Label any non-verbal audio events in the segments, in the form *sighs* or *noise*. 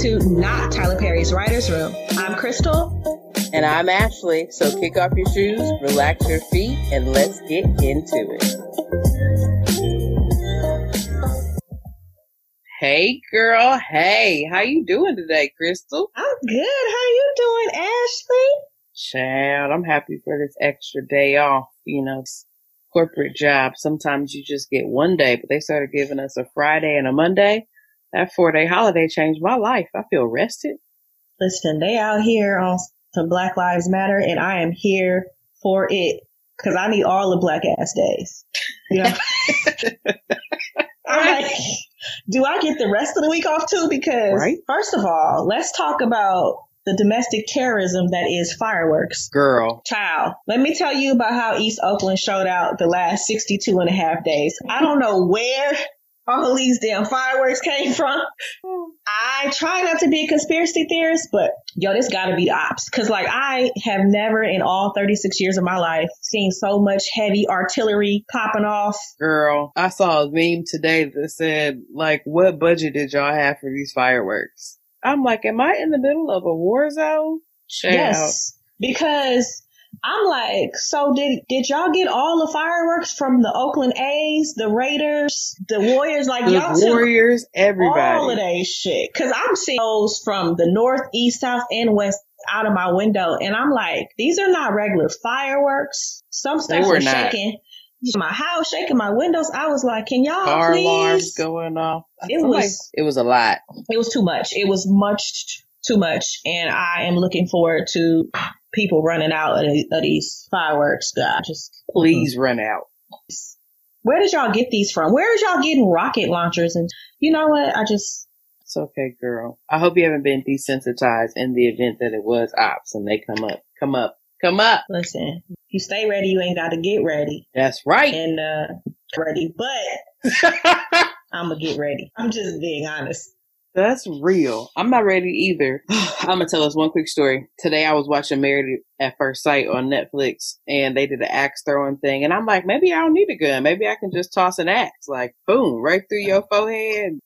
to Not Tyler Perry's Writer's Room. I'm Crystal. And I'm Ashley. So kick off your shoes, relax your feet, and let's get into it. Hey girl, hey, how you doing today, Crystal? I'm good. How you doing, Ashley? Child, I'm happy for this extra day off. You know, corporate job. Sometimes you just get one day, but they started giving us a Friday and a Monday. That four day holiday changed my life. I feel rested. Listen, they out here on some Black Lives Matter, and I am here for it because I need all the black ass days. *laughs* I'm like, do I get the rest of the week off too? Because Right. first of all, let's talk about the domestic terrorism that is fireworks. Girl, Child, let me tell you about how East Oakland showed out the last 62 and a half days. I don't know where all these damn fireworks came from. I try not to be a conspiracy theorist, but yo, this gotta be the ops. Cause like I have never in all 36 years of my life seen so much heavy artillery popping off. girl, I saw a meme today that said, like, what budget did y'all have for these fireworks? I'm like, am I in the middle of a war zone? Yes. Because I'm like, so did did y'all get all the fireworks from the Oakland A's, the Raiders, the Warriors? Like The y'all Warriors, everybody. all of that shit. Cause I'm seeing those from the north, east, south, and west out of my window. And I'm like, these are not regular fireworks. Some stuff was shaking my house, shaking my windows. I was like, can y'all Car alarms going off. It I'm like, was- it was a lot. It was too much. It was much too much. And I am looking forward to people running out of, of these fireworks. God, just Please run out. where did y'all get these from? Where is y'all getting rocket launchers? And you know what? I just, It's okay, girl. I hope you haven't been desensitized in the event that it was ops and they come up. Come up. Come up. listen, you stay ready, you ain't got to get ready. That's right. and uh ready, but *laughs* I'm gonna get ready. I'm just being honest. That's real. I'm not ready either. *sighs* I'm gonna tell us one quick story. Today I was watching Married at First Sight on Netflix and they did an axe throwing thing and I'm like, maybe I don't need a gun. Maybe I can just toss an axe. Like boom, right through your forehead.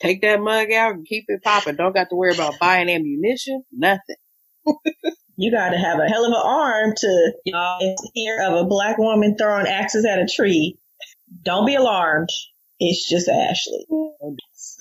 Take that mug out and keep it popping. Don't got to worry about buying ammunition. Nothing. *laughs* You gotta have a hell of an arm to y'all hear of a black woman throwing axes at a tree. Don't be alarmed. It's just Ashley.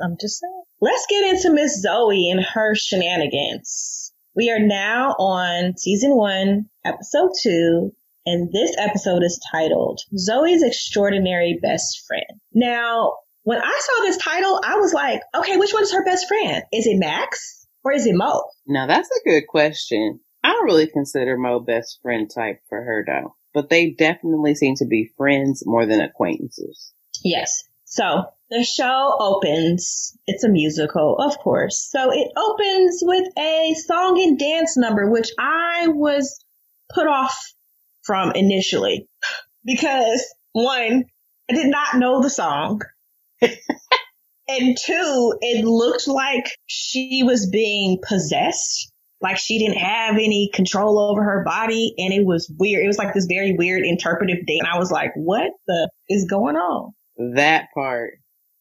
I'm just saying. Let's get into Miss Zoe and her shenanigans. We are now on season one, episode two, and this episode is titled Zoe's Extraordinary Best Friend. Now, when I saw this title, I was like, okay, which one's her best friend? Is it Max or is it Mo? Now that's a good question. I don't really consider Mo best friend type for her though, but they definitely seem to be friends more than acquaintances. Yes. So the show opens. It's a musical, of course. So it opens with a song and dance number, which I was put off from initially because one, I did not know the song. *laughs* and two, it looked like she was being possessed. Like she didn't have any control over her body and it was weird. It was like this very weird interpretive dance. And I was like, what the is going on? That part.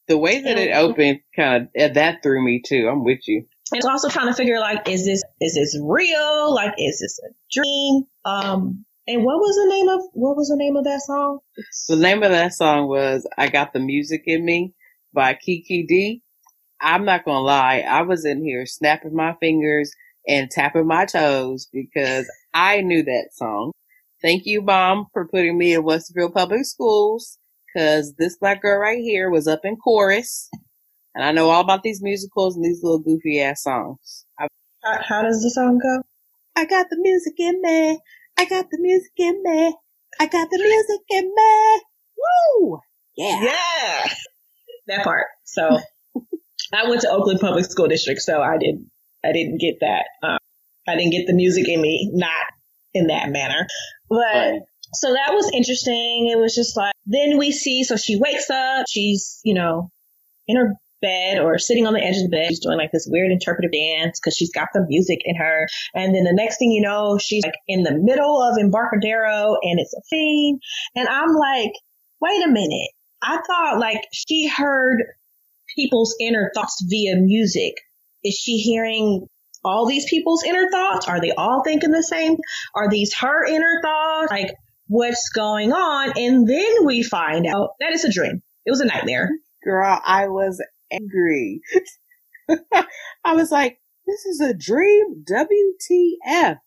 The way that it opened kind of that threw me too. I'm with you. It's also trying to figure like, is this is this real? Like, is this a dream? Um, and what was the name of what was the name of that song? The name of that song was I Got the Music in Me by Kiki Dee. I'm not gonna lie, I was in here snapping my fingers and tapping my toes because I knew that song. Thank you, Mom, for putting me in Westerville Public Schools because this black girl right here was up in chorus. And I know all about these musicals and these little goofy ass songs. I, How, how does the song go? I got the music in me. I got the music in me. I got the music in me. Woo! Yeah. Yeah, that part. So I went to Oakland Public School District, so I did I didn't get that. Um, I didn't get the music in me, not in that manner. But Funny. So that was interesting. It was just like then we see. So she wakes up. She's you know in her bed or sitting on the edge of the bed. She's doing like this weird interpretive dance because she's got the music in her. And then the next thing you know, she's like in the middle of Embarcadero and it's a fiend. And I'm like, wait a minute. I thought like she heard people's inner thoughts via music is she hearing all these people's inner thoughts? Are they all thinking the same? Are these her inner thoughts? Like, what's going on? And then we find out that it's a dream. It was a nightmare. Girl, I was angry. *laughs* I was like, this is a dream. WTF.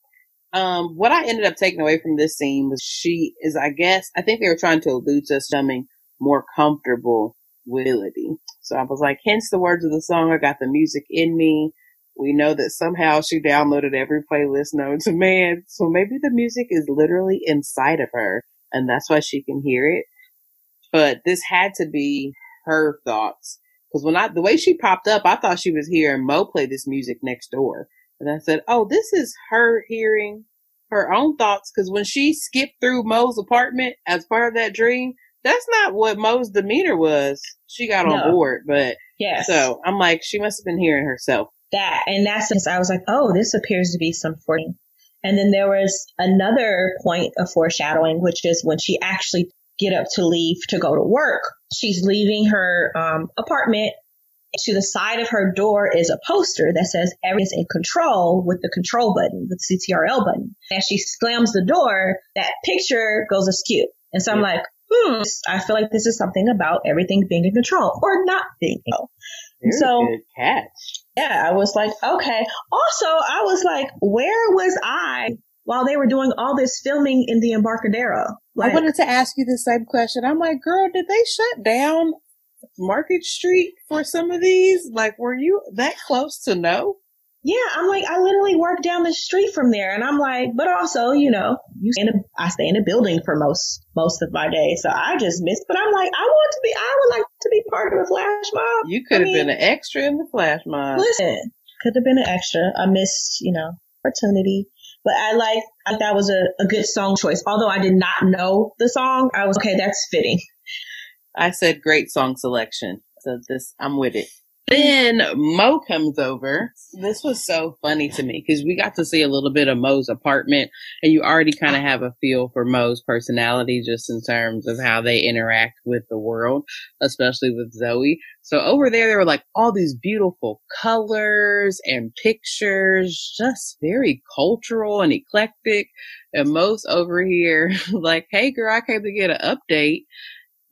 Um, what I ended up taking away from this scene was she is, I guess, I think they were trying to allude to us becoming more comfortable with ability. So I was like, hence the words of the song. I got the music in me. We know that somehow she downloaded every playlist known to man. So maybe the music is literally inside of her and that's why she can hear it. But this had to be her thoughts. Cause when I, the way she popped up, I thought she was hearing Mo play this music next door. And I said, Oh, this is her hearing her own thoughts. Cause when she skipped through Mo's apartment as part of that dream, that's not what Mo's demeanor was. She got on board, but yeah. so I'm like, she must have been hearing herself. That and that's just, I was like, oh, this appears to be some foreshadowing. And then there was another point of foreshadowing, which is when she actually get up to leave to go to work. She's leaving her um, apartment. To the side of her door is a poster that says everything's in control with the control button, the CTRL button. As she slams the door, that picture goes askew. And so I'm like, hmm, I feel like this is something about everything being in control or not being. in control. Very So- good catch. Yeah, I was like, okay. Also, I was like, where was I while they were doing all this filming in the Embarcadero? Like, I wanted to ask you the same question. I'm like, girl, did they shut down Market Street for some of these? Like, were you that close to know? yeah, I'm like, I literally work down the street from there, and I'm like, but also, you know, you stay in a, I stay in a building for most most of my day, so I just missed. But I'm like, I want to be, I would like to be part of the flash mob. You could have I been an extra in the flash mob. Listen, could have been an extra. I missed, you know, opportunity. But I like, I think that was a, a good song choice. Although I did not know the song, I was okay. That's fitting. I said great song selection. So this, I'm with it. Then Mo comes over. This was so funny to me because we got to see a little bit of Mo's apartment and you already kind of have a feel for Mo's personality just in terms of how they interact with the world, especially with Zoe. So over there, there were like all these beautiful colors and pictures, just very cultural and eclectic. And Mo's over here *laughs* like, Hey girl, I came to get an update.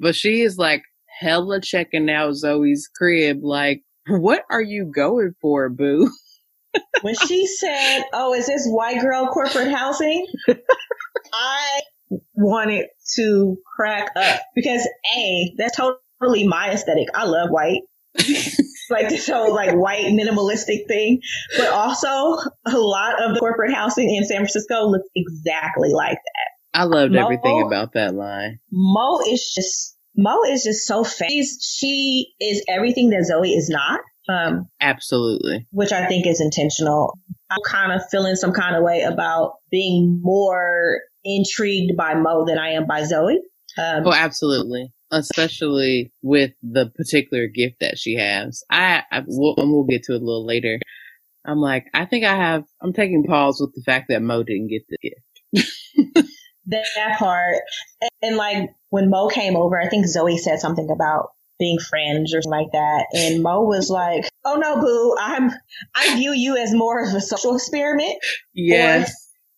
But she is like hella checking out Zoe's crib. Like, what are you going for, boo? *laughs* When she said, "Oh, is this white girl corporate housing?" *laughs* I wanted to crack up because a that's totally my aesthetic. I love white, *laughs* like this whole like white minimalistic thing. But also, a lot of the corporate housing in San Francisco looks exactly like that. I loved Mo- everything about that line. Mo is just Mo is just so face. She is everything that Zoe is not. Um, Absolutely. which I think is intentional. I'm kind of feeling some kind of way about being more intrigued by Mo than I am by Zoe. Um, Oh, absolutely. Especially with the particular gift that she has. I, I we'll, and we'll get to it a little later. I'm like, I think I have, I'm taking pause with the fact that Mo didn't get the gift. *laughs* that, that part, and, and like when Mo came over, I think Zoe said something about being friends or something like that, and Mo was like, "Oh no, boo, I'm I view you as more of a social experiment." Yes.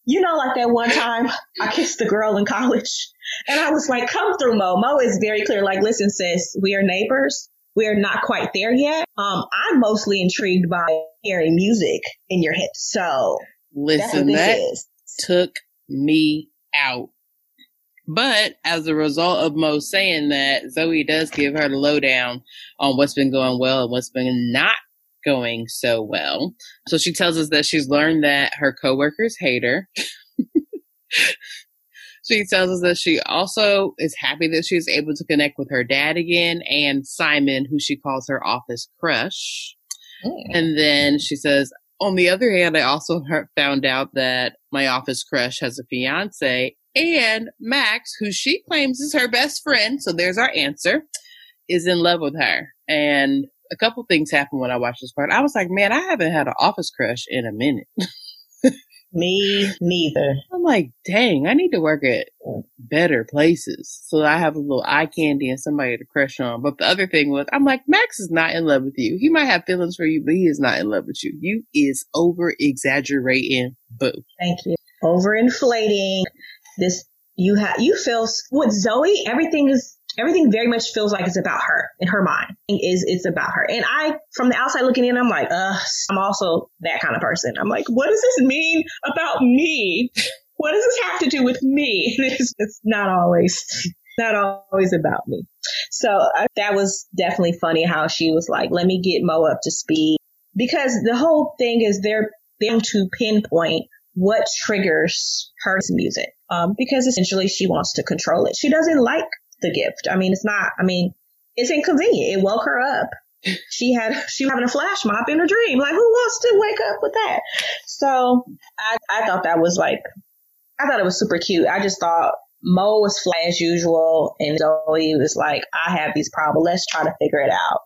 You know, like that one time I kissed a girl in college and I was like, come through Mo. Mo is very clear. Like, listen, sis, we are neighbors. We are not quite there yet. Um, I'm mostly intrigued by hearing music in your head. So Listen, that is. took me out. But as a result of Mo saying that, Zoe does give her the lowdown on what's been going well and what's been not going so well. So she tells us that she's learned that her coworkers hate her. *laughs* she tells us that she also is happy that she's able to connect with her dad again and Simon, who she calls her office crush. Mm. And then she says, on the other hand, I also found out that my office crush has a fiance and Max, who she claims is her best friend. So there's our answer is in love with her. And a couple things happened when I watched this part. I was like, man, I haven't had an office crush in a minute. *laughs* Me neither. I'm like, dang, I need to work at better places so I have a little eye candy and somebody to crush on. But the other thing was, I'm like, Max is not in love with you. He might have feelings for you, but he is not in love with you. You is over exaggerating. Boo. Thank you. Over inflating this. You have you feel with Zoe. Everything is everything very much feels like it's about her in her mind. Is it's about her. And i from the outside looking in i'm like uh i'm also that kind of person. I'm like what does this mean about me? What does this have to do with me? *laughs* It's, it's not always not always about me. So that was definitely funny how she was like let me get mo up to speed. Because the whole thing is they're them to pinpoint what triggers her music um, because essentially she wants to control it. She doesn't like the gift. I mean, it's not, I mean, it's inconvenient. It woke her up. She had, she was having a flash mob in her dream. Like, who wants to wake up with that? So I, I thought that was like, I thought it was super cute. I just thought Mo was fly as usual and Zoe was like, I have these problems. Let's try to figure it out.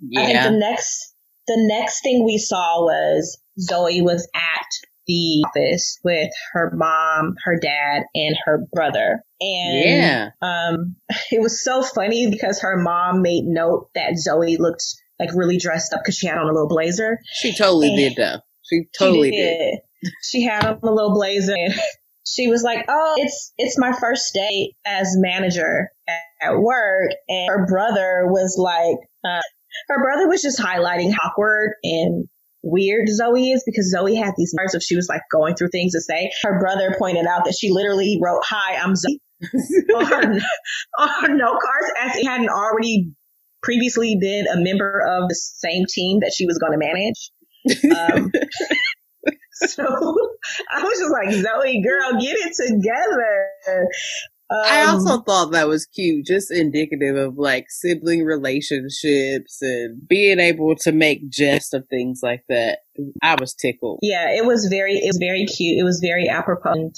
Yeah. I think the next, the next thing we saw was Zoe was at the office with her mom, her dad, and her brother. And yeah. um, *laughs* it was so funny because her mom made note that Zoe looked like really dressed up because she had on a little blazer. She totally and did though. She totally she did. did. She had on a little blazer and *laughs* she was like, "Oh, it's it's my first day as manager at work," and her brother was like, uh, her brother was just highlighting awkward and weird Zoe is because Zoe had these cards if she was like going through things to say. Her brother pointed out that she literally wrote, Hi, I'm Zoe *laughs* on, her, on her note cards as it hadn't already previously been a member of the same team that she was going to manage. Um, *laughs* so I was just like, Zoe, girl, get it together. Um, I also thought that was cute, just indicative of like sibling relationships and being able to make jest of things like that. I was tickled. Yeah, it was very, it was very cute. It was very apropos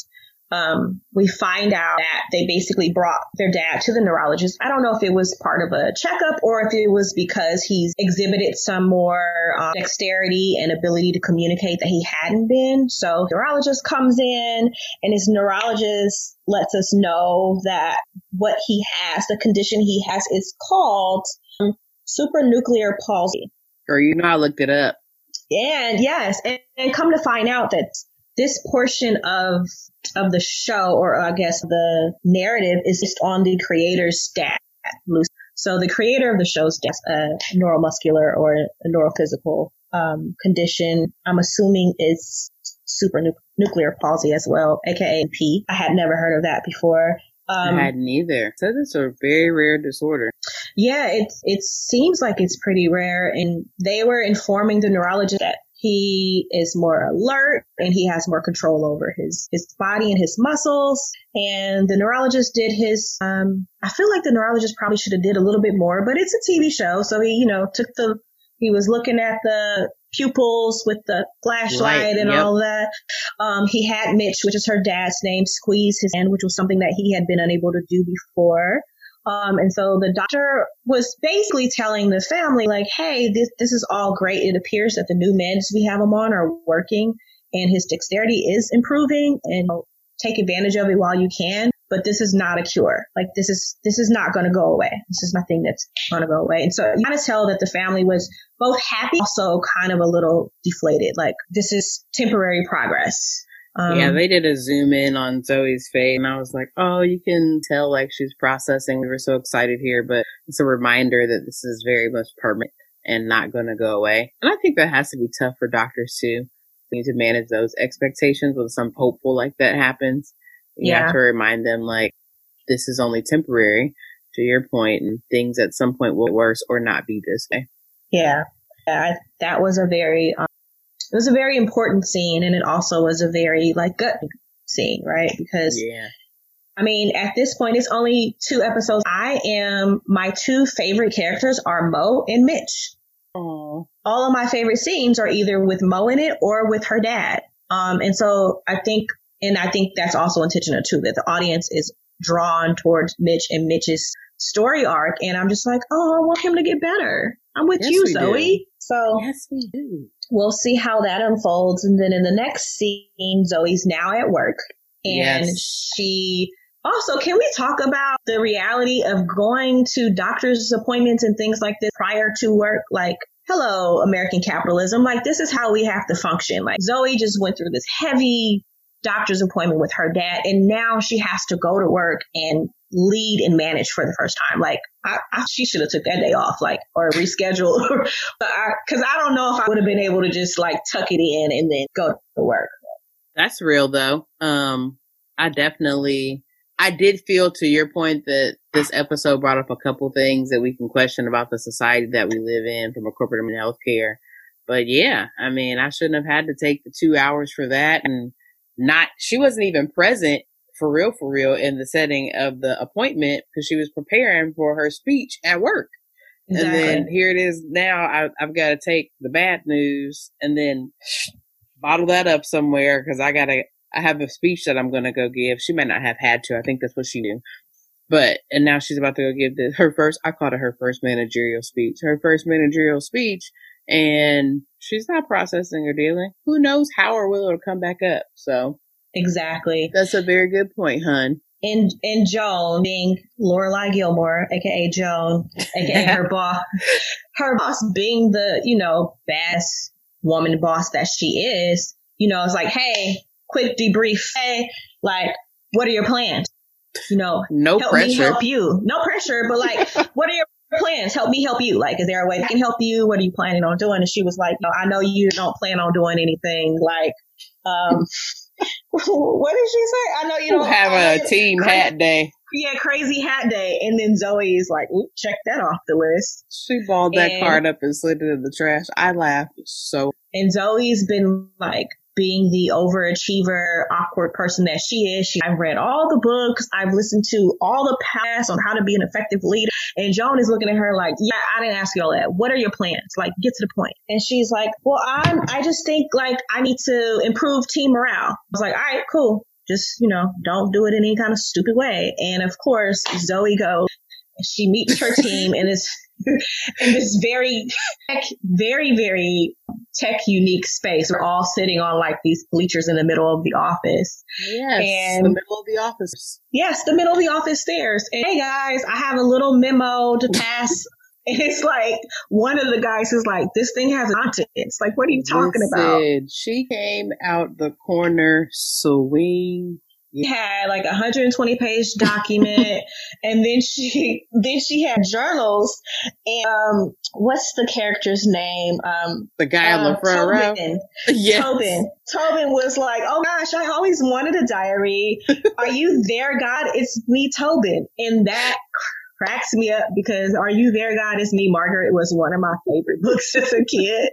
um, we find out that they basically brought their dad to the neurologist. I don't know if it was part of a checkup or if it was because he's exhibited some more um, dexterity and ability to communicate that he hadn't been. So neurologist comes in and his neurologist lets us know that what he has, the condition he has is called um, supranuclear palsy. Or you know, I looked it up. And yes, and, and come to find out that this portion of of the show, or I guess the narrative, is just on the creator's stat. So the creator of the show's a neuromuscular or a neurophysical um, condition. I'm assuming it's super nu- nuclear palsy as well, aka P. I had never heard of that before. Um, I hadn't either. So it's a very rare disorder. Yeah, it it seems like it's pretty rare, and they were informing the neurologist that he is more alert and he has more control over his, his body and his muscles. And the neurologist did his, um, I feel like the neurologist probably should have did a little bit more, but it's a TV show. So he, you know, took the, he was looking at the pupils with the flashlight Light, and yep. all that. Um, he had Mitch, which is her dad's name, squeeze his hand, which was something that he had been unable to do before. Um, and so the doctor was basically telling the family, like, hey, this, this is all great. It appears that the new meds we have him on are working and his dexterity is improving and take advantage of it while you can. But this is not a cure. Like this is, this is not going to go away. This is nothing that's going to go away. And so you kind of tell that the family was both happy, also kind of a little deflated. Like this is temporary progress. Um, yeah, they did a zoom in on Zoe's face, and I was like, oh, you can tell like she's processing. We were so excited here, but it's a reminder that this is very much permanent and not going to go away. And I think that has to be tough for doctors too. They need to manage those expectations when some hopeful like that happens. You yeah. have to remind them like this is only temporary. To your point, and things at some point will worse or not be this way. Yeah, yeah that was a very um, it was a very important scene and it also was a very like gut scene, right? Because yeah. I mean, at this point, it's only two episodes. I am, my two favorite characters are Mo and Mitch. Aww. All of my favorite scenes are either with Mo in it or with her dad. Um, and so I think, and I think that's also intentional too, that the audience is drawn towards Mitch and Mitch's story arc. And I'm just like, oh, I want him to get better. I'm with yes, you, Zoe. So yes, we do. We'll see how that unfolds. And then in the next scene, Zoe's now at work and yes. she also, can we talk about the reality of going to doctor's appointments and things like this prior to work? Like, hello, American capitalism. Like, this is how we have to function. Like, Zoe just went through this heavy doctor's appointment with her dad, and now she has to go to work and lead and manage for the first time. Like, I, I, she should have took that day off, like, or rescheduled. *laughs* but I, I don't know if I would have been able to just like tuck it in and then go to work. That's real though. Um, I definitely I did feel to your point that this episode brought up a couple things that we can question about the society that we live in from a corporate and healthcare. But yeah, I mean, I shouldn't have had to take the two hours for that and not, she wasn't even present for real, for real in the setting of the appointment because she was preparing for her speech at work. Exactly. And then here it is now. I, I've got to take the bad news and then bottle that up somewhere because I got to I have a speech that I'm going to go give. She might not have had to. I think that's what she knew. But, and now she's about to go give the, her first, I called it her first managerial speech, her first managerial speech. And she's not processing or dealing. Who knows how or will it'll come back up. So. Exactly. That's a very good point, hun. And, and Joan being Lorelai Gilmore, aka Joan, aka *laughs* her boss, her boss being the, you know, best woman boss that she is, you know, it's like, hey, quick debrief. Hey, like, what are your plans? You know, no help pressure. me help you. No pressure, but like, *laughs* what are your plans? Help me help you. Like, is there a way I can help you? What are you planning on doing? And she was like, no, I know you don't plan on doing anything. Like, um, *laughs* what did she say? I know you don't have a team hat day. Yeah, crazy hat day. And then Zoe is like, check that off the list. She balled that and, card up and slid it in the trash. I laughed so. And Zoe's been like being the overachiever, awkward person that she is. She, I've read all the books. I've listened to all the podcasts on how to be an effective leader. And Joan is looking at her like, yeah, I didn't ask you all that. What are your plans? Like, get to the point. And she's like, well, I'm, I just think like I need to improve team morale. I was like, all right, cool. Just, you know, don't do it in any kind of stupid way. And of course, Zoe goes, she meets her team and is in this very, tech, very, very tech unique space. We're all sitting on like these bleachers in the middle of the office. Yes, and the middle of the office. Yes, the middle of the office stairs. And hey guys, I have a little memo to pass. *laughs* And it's like one of the guys is like, "This thing has content." It's like, what are you talking Listen, about? She came out the corner swing had like a 120 page document *laughs* and then she then she had journals and um what's the character's name? Um the guy uh, on the front row yes. Tobin. Tobin was like oh gosh I always wanted a diary. *laughs* Are you there God? It's me Tobin. And that cracks me up because Are You There God? It's Me Margaret. Was one of my favorite books as a kid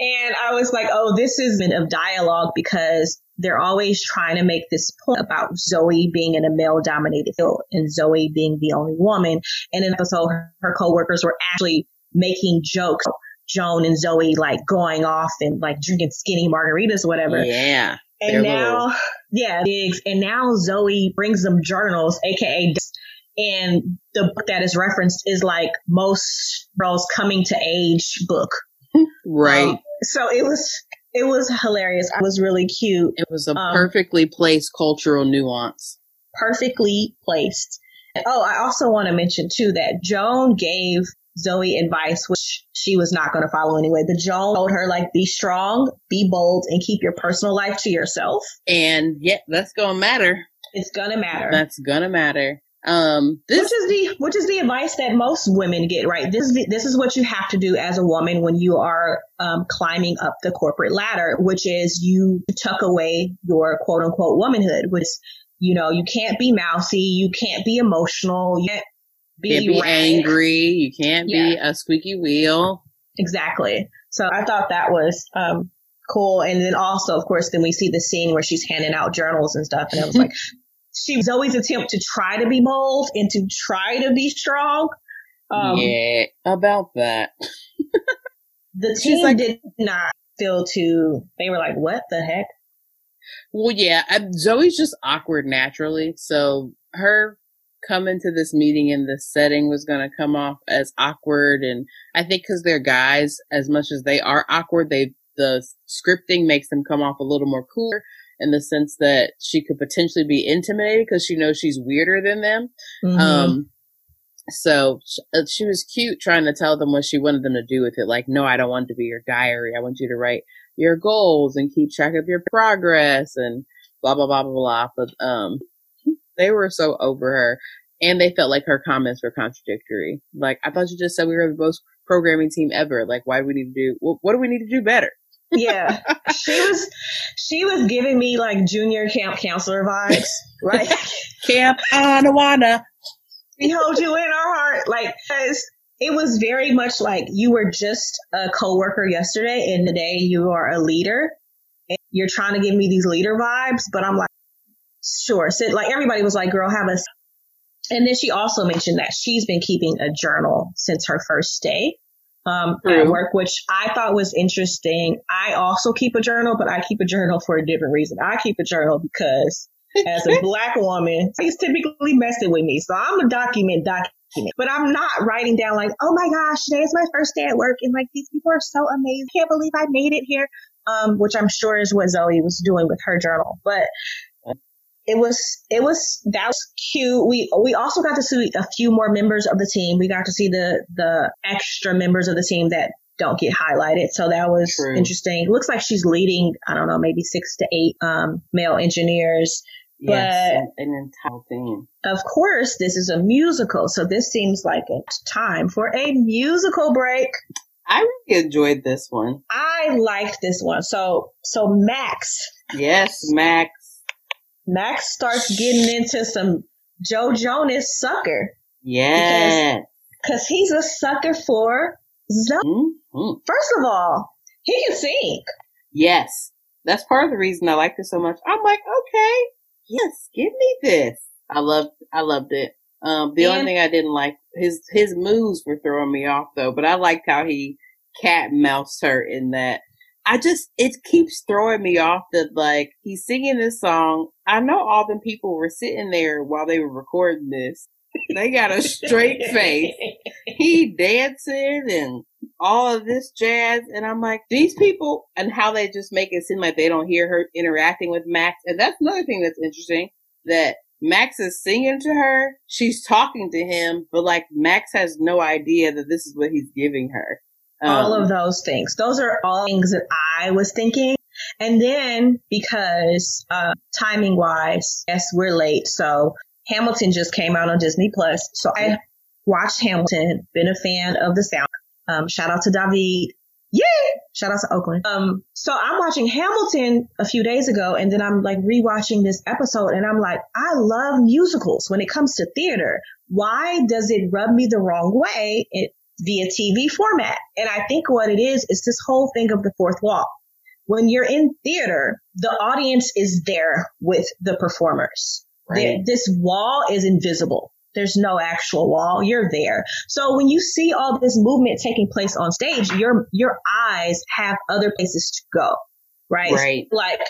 and I was like, oh, this is of dialogue because they're always trying to make this point about Zoe being in a male dominated field and Zoe being the only woman. And in episode, her, her coworkers were actually making jokes. Joan and Zoe like going off and like drinking skinny margaritas or whatever. Yeah. And now, little... yeah, digs. And now Zoe brings them journals, aka and the book that is referenced is like most girls coming to age book. Right. Um, so it was it was hilarious. It was really cute. It was a um, perfectly placed cultural nuance. Perfectly placed. Oh, I also want to mention too that Joan gave Zoe advice which she was not going to follow anyway. But Joan told her like be strong, be bold, and keep your personal life to yourself. And yeah, that's gonna matter. It's gonna matter. That's gonna matter. Um, this which is the which is the advice that most women get, right? This is the, this is what you have to do as a woman when you are um, climbing up the corporate ladder, which is you tuck away your quote unquote womanhood, which you know you can't be mousy, you can't be emotional, you can't be, can't be angry, you can't yeah. be a squeaky wheel. Exactly. So I thought that was um, cool. And then also, of course, then we see the scene where she's handing out journals and stuff. And I was like, *laughs* she was always attempt to try to be bold and to try to be strong. Um, yeah, about that. *laughs* the team like, did not feel too. They were like, "What the heck?" Well, yeah, I, Zoe's just awkward naturally, so her coming to this meeting in this setting was going to come off as awkward. And I think because they're guys, as much as they are awkward, they, the scripting makes them come off a little more cooler in the sense that she could potentially be intimidated because she knows she's weirder than them. Mm-hmm. Um, so uh, she was cute trying to tell them what she wanted them to do with it. Like, no, I don't want it to be your diary. I want you to write your goals and keep track of your progress and blah, blah, blah, blah, blah. But, um, they were so over her and they felt like her comments were contradictory. Like, I thought you just said we were the most programming team ever. Like, why do we need to do, what do we need to do better? Yeah, she was she was giving me like junior camp counselor vibes, right? *laughs* camp Anawanna. We hold you in our heart, like it was very much like you were just a coworker yesterday, and today you are a leader. And you're trying to give me these leader vibes, but I'm like, sure. So like everybody was like, girl, have a. And then she also mentioned that she's been keeping a journal since her first day um, at work, which I thought was interesting. I also keep a journal, but I keep a journal for a different reason. I keep a journal because as a *laughs* black woman, he's typically messing with me. So I'm a document document, but I'm not writing down like, oh my gosh, today is my first day at work. And like, these people are so amazing. Can't believe I made it here. Um, which I'm sure is what Zoe was doing with her journal. But it was it was that was cute. We we also got to see a few more members of the team. We got to see the the extra members of the team that don't get highlighted. So that was True. interesting. Looks like she's leading, I don't know, maybe six to eight um, male engineers. Yes, but an entire thing. Of course, this is a musical, so this seems like it's time for a musical break. I really enjoyed this one. I liked this one. So, so Max. Yes, Max. Max starts getting into some Joe Jonas sucker. Yeah. Because he's a sucker for Zoe. Mm-hmm. First of all, he can sing. Yes. That's part of the reason I liked it so much. I'm like, okay, yes, give me this. I loved, I loved it. Um, the and, only thing I didn't like, his, his moves were throwing me off though, but I liked how he cat moused her in that I just, it keeps throwing me off that like he's singing this song. I know all the people were sitting there while they were recording this. They got a straight *laughs* face. He dancing and all of this jazz. And I'm like, these people and how they just make it seem like they don't hear her interacting with Max. And that's another thing that's interesting that Max is singing to her. She's talking to him, but like Max has no idea that this is what he's giving her. Um, all of those things. Those are all things that I was thinking. And then because uh, timing wise, yes, we're late. So Hamilton just came out on Disney Plus. So I watched Hamilton, been a fan of the sound. Um, shout out to Daveed. Yeah. Shout out to Oakland. Um, so I'm watching Hamilton a few days ago and then I'm like rewatching this episode and I'm like, I love musicals when it comes to theater. Why does it rub me the wrong way? It, via TV format. And I think what it is, is this whole thing of the fourth wall. When you're in theater, the audience is there with the performers. Right. This wall is invisible. There's no actual wall. You're there. So when you see all this movement taking place on stage, your, your eyes have other places to go. Right. Right. Like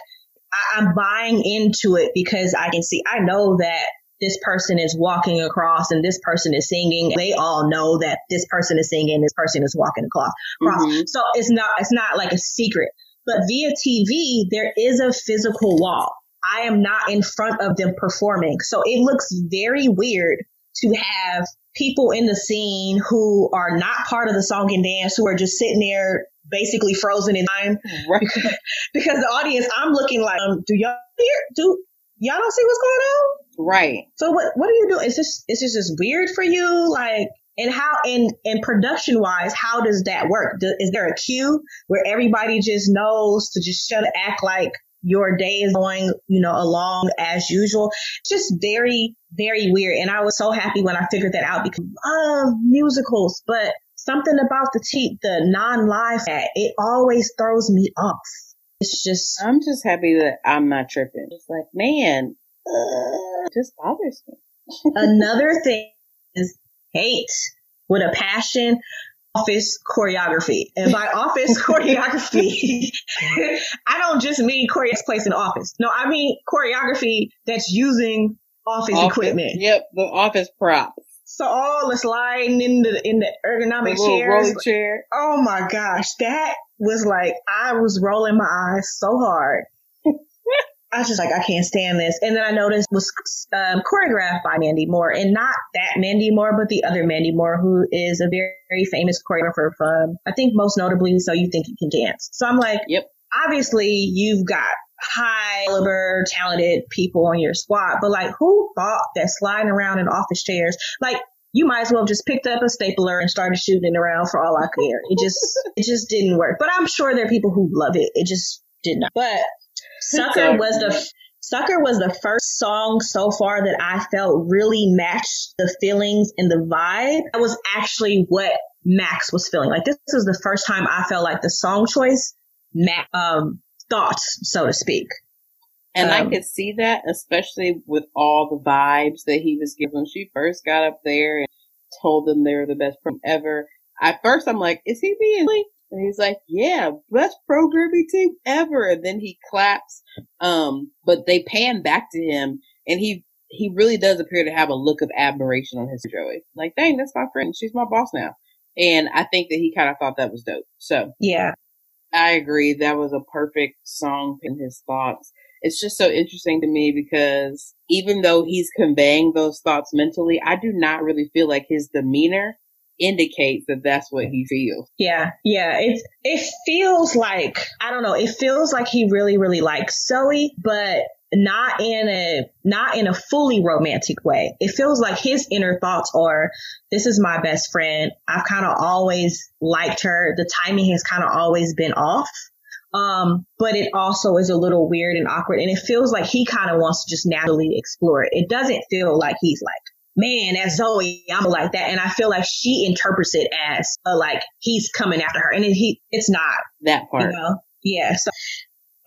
I, I'm buying into it because I can see, I know that this person is walking across and this person is singing. They all know that this person is singing, this person is walking across. Mm-hmm. So it's not, it's not like a secret. But via TV, there is a physical wall. I am not in front of them performing. So it looks very weird to have people in the scene who are not part of the song and dance, who are just sitting there basically frozen in time. Right. Because, *laughs* because the audience, I'm looking like, um, do y'all hear? Do y'all don't see what's going on? Right. So what what do you doing? Is this is this just weird for you? Like and how and and production wise, how does that work? Do, is there a cue where everybody just knows to just shut act like your day is going, you know, along as usual? Just very, very weird. And I was so happy when I figured that out because I love musicals, but something about the t- the non-live it always throws me off. It's just I'm just happy that I'm not tripping. It's like, man, uh, just bothers me. Another *laughs* thing is hate with a passion office choreography. And by office *laughs* choreography, *laughs* I don't just mean choreography place in office. No, I mean choreography that's using office, office equipment. Yep, the office props. So all the sliding in the in the ergonomic the chairs. chair. Oh my gosh, that was like I was rolling my eyes so hard. *laughs* I was just like, I can't stand this. And then I noticed was um, choreographed by Mandy Moore, and not that Mandy Moore, but the other Mandy Moore, who is a very, very famous choreographer from, I think, most notably, So You Think You Can Dance. So I'm like, yep. Obviously, you've got high caliber, talented people on your squad, but like, who thought that sliding around in office chairs, like, you might as well have just picked up a stapler and started shooting it around for all I care. It just, *laughs* it just didn't work. But I'm sure there are people who love it. It just did not. But Sucker was the Sucker was the first song so far that I felt really matched the feelings and the vibe. That was actually what Max was feeling. Like this was the first time I felt like the song choice Max um thoughts, so to speak. And um, I could see that, especially with all the vibes that he was giving. When she first got up there and told them they were the best program ever. At first, I'm like, is he being? And he's like, yeah, best programming team ever. And then he claps. Um, but they pan back to him and he, he really does appear to have a look of admiration on his Joey. Like, dang, that's my friend. She's my boss now. And I think that he kind of thought that was dope. So yeah, I agree. That was a perfect song in his thoughts. It's just so interesting to me because even though he's conveying those thoughts mentally, I do not really feel like his demeanor indicates that that's what he feels. Yeah, yeah. It it feels like I don't know. It feels like he really, really likes Zoe, but not in a not in a fully romantic way. It feels like his inner thoughts are this is my best friend. I've kind of always liked her. The timing has kind of always been off. Um, but it also is a little weird and awkward and it feels like he kind of wants to just naturally explore it. It doesn't feel like he's like, man, that's Zoe. I'm like that. And I feel like she interprets it as a, like he's coming after her and it, he, it's not that part. You know? Yeah. So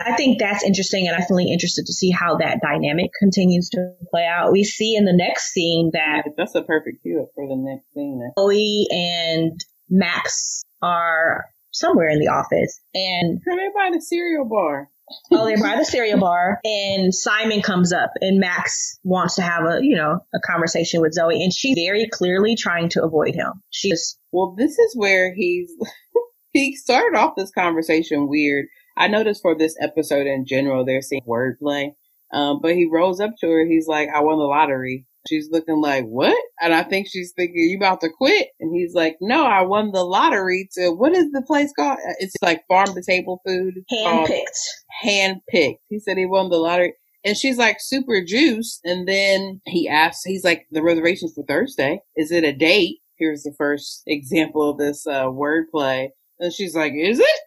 I think that's interesting and I'm definitely interested to see how that dynamic continues to play out. We see in the next scene that yeah, that's a perfect cue for the next scene. Zoe and Max are somewhere in the office and they're by the cereal bar. oh, they're by the cereal bar and Simon comes up and Max wants to have a, you know, a conversation with Zoe and she's very clearly trying to avoid him. She's well, this is where he's *laughs* he started off this conversation weird I noticed for this episode in general, they're seeing wordplay. Um, but he rolls up to her. He's like, I won the lottery. She's looking like, what? And I think she's thinking, you about to quit? And he's like, no, I won the lottery to, what is the place called? It's like farm to table food. Handpicked. Handpicked. He said he won the lottery. And she's like super juice. And then he asks, he's like, the reservations for Thursday. Is it a date? Here's the first example of this, uh, wordplay. And she's like, is it?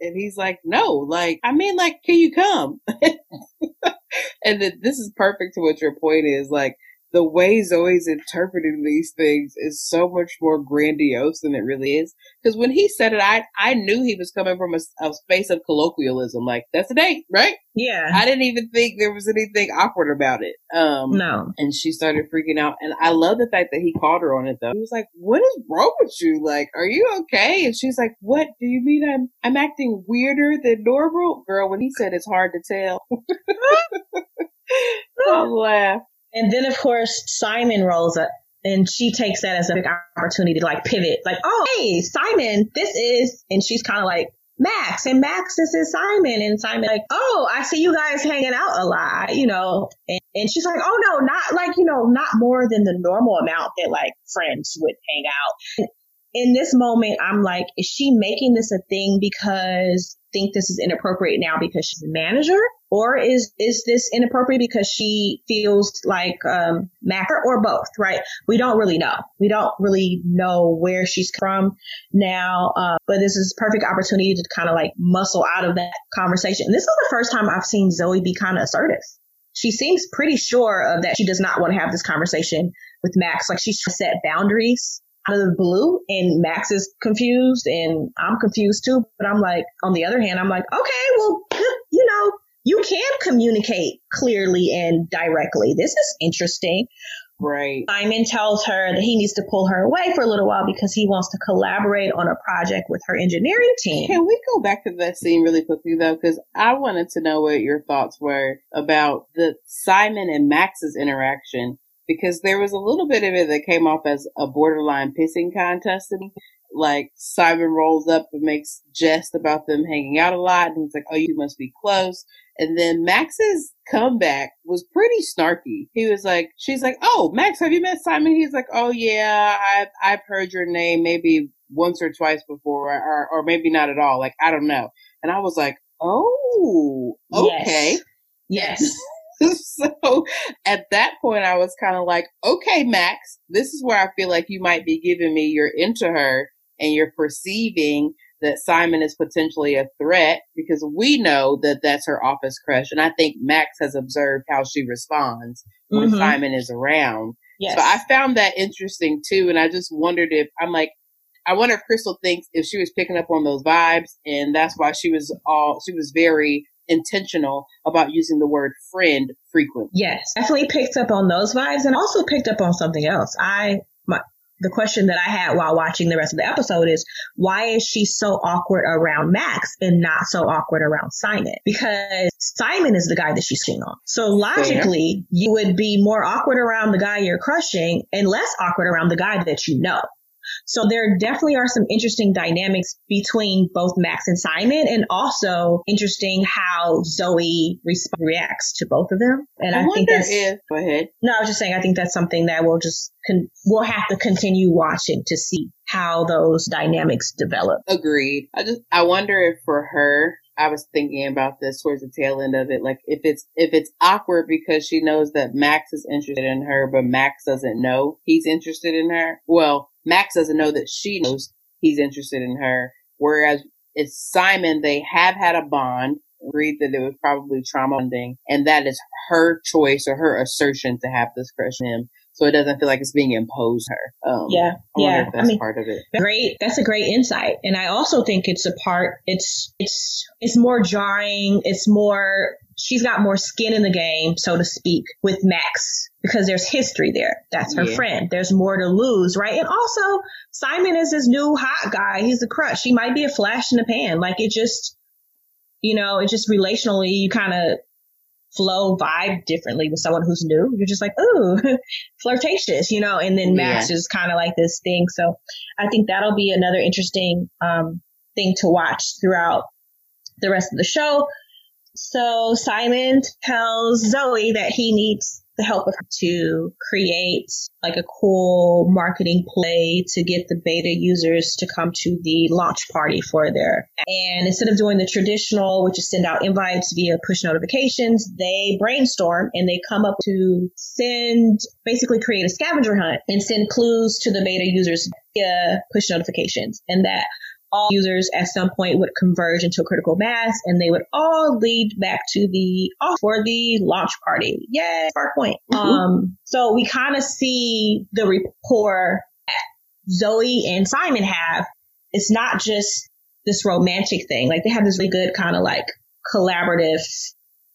And he's like, no, like, I mean, like, can you come? *laughs* and this is perfect to what your point is. Like, the way Zoe's interpreting these things is so much more grandiose than it really is. Because when he said it, I I knew he was coming from a, a, space of colloquialism. Like that's a date, right? Yeah. I didn't even think there was anything awkward about it. Um, no. And she started freaking out, and I love the fact that he called her on it. Though he was like, "What is wrong with you? Like, are you okay?" And she's like, "What do you mean? I'm I'm acting weirder than normal, girl." When he said it's hard to tell. *laughs* I laughed. And then of course Simon rolls up and she takes that as a big opportunity to like pivot, like, oh hey, Simon, this is and she's kinda like, Max and Max, this is Simon and Simon like, oh, I see you guys hanging out a lot, you know. And, and she's like, oh no, not like, you know, not more than the normal amount that like friends would hang out. In this moment, I'm like, is she making this a thing because think this is inappropriate now because she's a manager? Or is, is this inappropriate because she feels like, um, Macker or both, right? We don't really know. We don't really know where she's from now. Uh, but this is a perfect opportunity to kind of like muscle out of that conversation. And this is the first time I've seen Zoe be kind of assertive. She seems pretty sure of that she does not want to have this conversation with Max. Like she's set boundaries out of the blue and Max is confused and I'm confused too. But I'm like, on the other hand, I'm like, okay, well, *laughs* you know, you can communicate clearly and directly. This is interesting. Right. Simon tells her that he needs to pull her away for a little while because he wants to collaborate on a project with her engineering team. Can we go back to that scene really quickly though? Because I wanted to know what your thoughts were about the Simon and Max's interaction because there was a little bit of it that came off as a borderline pissing contest to me. Like Simon rolls up and makes jest about them hanging out a lot, and he's like, "Oh, you must be close." And then Max's comeback was pretty snarky. He was like, "She's like, oh, Max, have you met Simon?" He's like, "Oh yeah, I've I've heard your name maybe once or twice before, or or maybe not at all. Like I don't know." And I was like, "Oh, okay." Yes. yes. *laughs* so at that point, I was kind of like, okay, Max, this is where I feel like you might be giving me you're into her and you're perceiving that Simon is potentially a threat because we know that that's her office crush. And I think Max has observed how she responds when mm-hmm. Simon is around. Yes. So I found that interesting too. And I just wondered if I'm like, I wonder if Crystal thinks if she was picking up on those vibes and that's why she was all, she was very intentional about using the word friend frequently. Yes, definitely picked up on those vibes and also picked up on something else. I, my, the question that I had while watching the rest of the episode is why is she so awkward around Max and not so awkward around Simon? Because Simon is the guy that she's seeing on. So logically, Fair. you would be more awkward around the guy you're crushing and less awkward around the guy that you know. So there definitely are some interesting dynamics between both Max and Simon and also interesting how Zoe resp- reacts to both of them. And I, I think that's, if, go ahead. No, I was just saying, I think that's something that we'll just, con- we'll have to continue watching to see how those dynamics develop. Agreed. I just, I wonder if for her, I was thinking about this towards the tail end of it. Like if it's if it's awkward because she knows that Max is interested in her, but Max doesn't know he's interested in her. Well, Max doesn't know that she knows he's interested in her. Whereas it's Simon, they have had a bond, Read that it was probably trauma bonding, and that is her choice or her assertion to have this crush on him. So it doesn't feel like it's being imposed her. Um, yeah, I yeah. that's I mean, part of it. Great. That's a great insight, and I also think it's a part. It's it's it's more jarring. It's more she's got more skin in the game, so to speak, with Max because there's history there. That's her yeah. friend. There's more to lose, right? And also, Simon is this new hot guy. He's a crush. He might be a flash in the pan. Like it just, you know, it just relationally, you kind of flow vibe differently with someone who's new. You're just like, ooh, *laughs* flirtatious, you know, and then Max yeah. is kind of like this thing. So I think that'll be another interesting, um, thing to watch throughout the rest of the show. So Simon tells Zoe that he needs the help of to create like a cool marketing play to get the beta users to come to the launch party for their and instead of doing the traditional which is send out invites via push notifications they brainstorm and they come up to send basically create a scavenger hunt and send clues to the beta users via push notifications. And that all users at some point would converge into a critical mass and they would all lead back to the off for the launch party. Yay, spark point. Mm-hmm. Um, so we kind of see the rapport Zoe and Simon have. It's not just this romantic thing. Like they have this really good kind of like collaborative,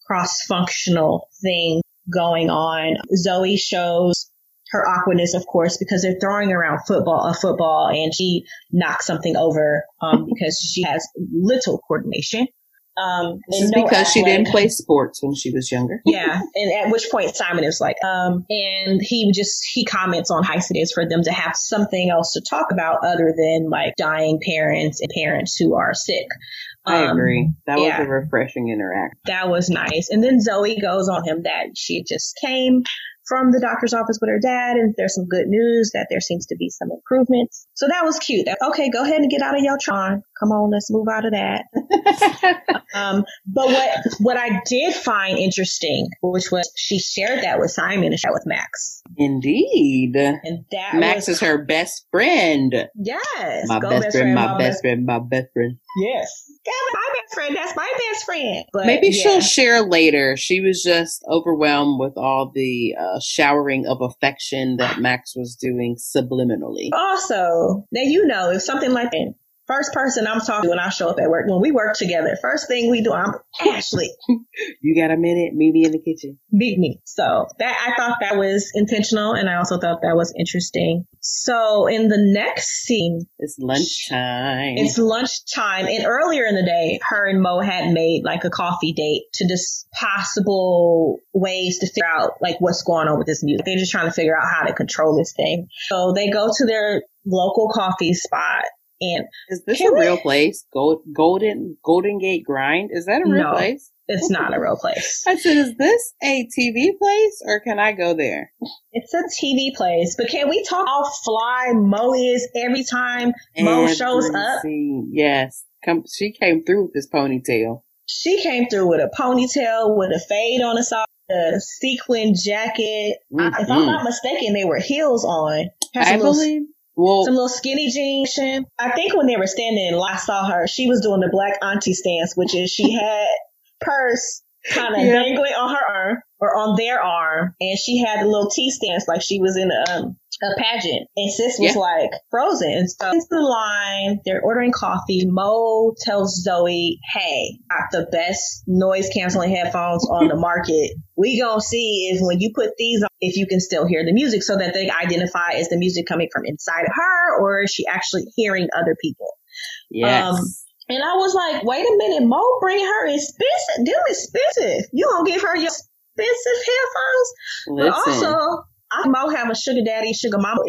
cross functional thing going on. Zoe shows her awkwardness, of course, because they're throwing around football, a football, and she knocks something over um, *laughs* because she has little coordination. Um, This no because she didn't play sports when she was younger. *laughs* yeah, and at which point Simon is like, um, and he just he comments on how it is for them to have something else to talk about other than like dying parents and parents who are sick. I um, agree. That yeah, was a refreshing interaction. That was nice. And then Zoe goes on him that she just came from the doctor's office with her dad, and there's some good news that there seems to be some improvements. So that was cute. Okay, go ahead and get out of your Tron. Come on, let's move out of that. *laughs* um, but what what I did find interesting, which was she shared that with Simon and shared with Max. Indeed, and that Max was, is her best friend. Yes, my best, best, friend, my best friend, my best friend. Yes, my best friend. That's my best friend. But, Maybe yeah. she'll share later. She was just overwhelmed with all the uh, showering of affection that Max was doing subliminally. Also, now you know if something like that First person I'm talking to when I show up at work, when we work together, first thing we do, I'm Ashley. *laughs* you got a minute? Meet me in the kitchen. Meet me. So that I thought that was intentional, and I also thought that was interesting. So in the next scene, it's lunchtime. It's lunchtime, and earlier in the day, her and Mo had made like a coffee date to just possible ways to figure out like what's going on with this music. They're just trying to figure out how to control this thing. So they go to their local coffee spot and is this a real place? Gold, Golden Golden Gate Grind? Is that a real no, place? It's not a real place. I said, is this a TV place or can I go there? It's a TV place, but can we talk how fly Mo is every time Mo shows up? Yes, come. She came through with this ponytail. She came through with a ponytail with a fade on the side, a sequin jacket. Mm-hmm. I, if I'm not mistaken, they were heels on. I believe well, some little skinny jeans. I think when they were standing in line, I saw her. She was doing the black auntie stance, which is she *laughs* had purse kind of yeah. dangling on her arm or on their arm, and she had a little T stance like she was in a, um, a pageant. And sis was yeah. like frozen. And so into the line, they're ordering coffee. Mo tells Zoe, "Hey, got the best noise canceling headphones on the market. We gonna see if when you put these on, if you can still hear the music, so that they identify is the music coming from inside of her or is she actually hearing other people." Yes. Um, and I was like, wait a minute, Mo bring her expensive. Them expensive. You gonna give her your expensive headphones? Listen. But also, I Mo have a sugar daddy, sugar mama.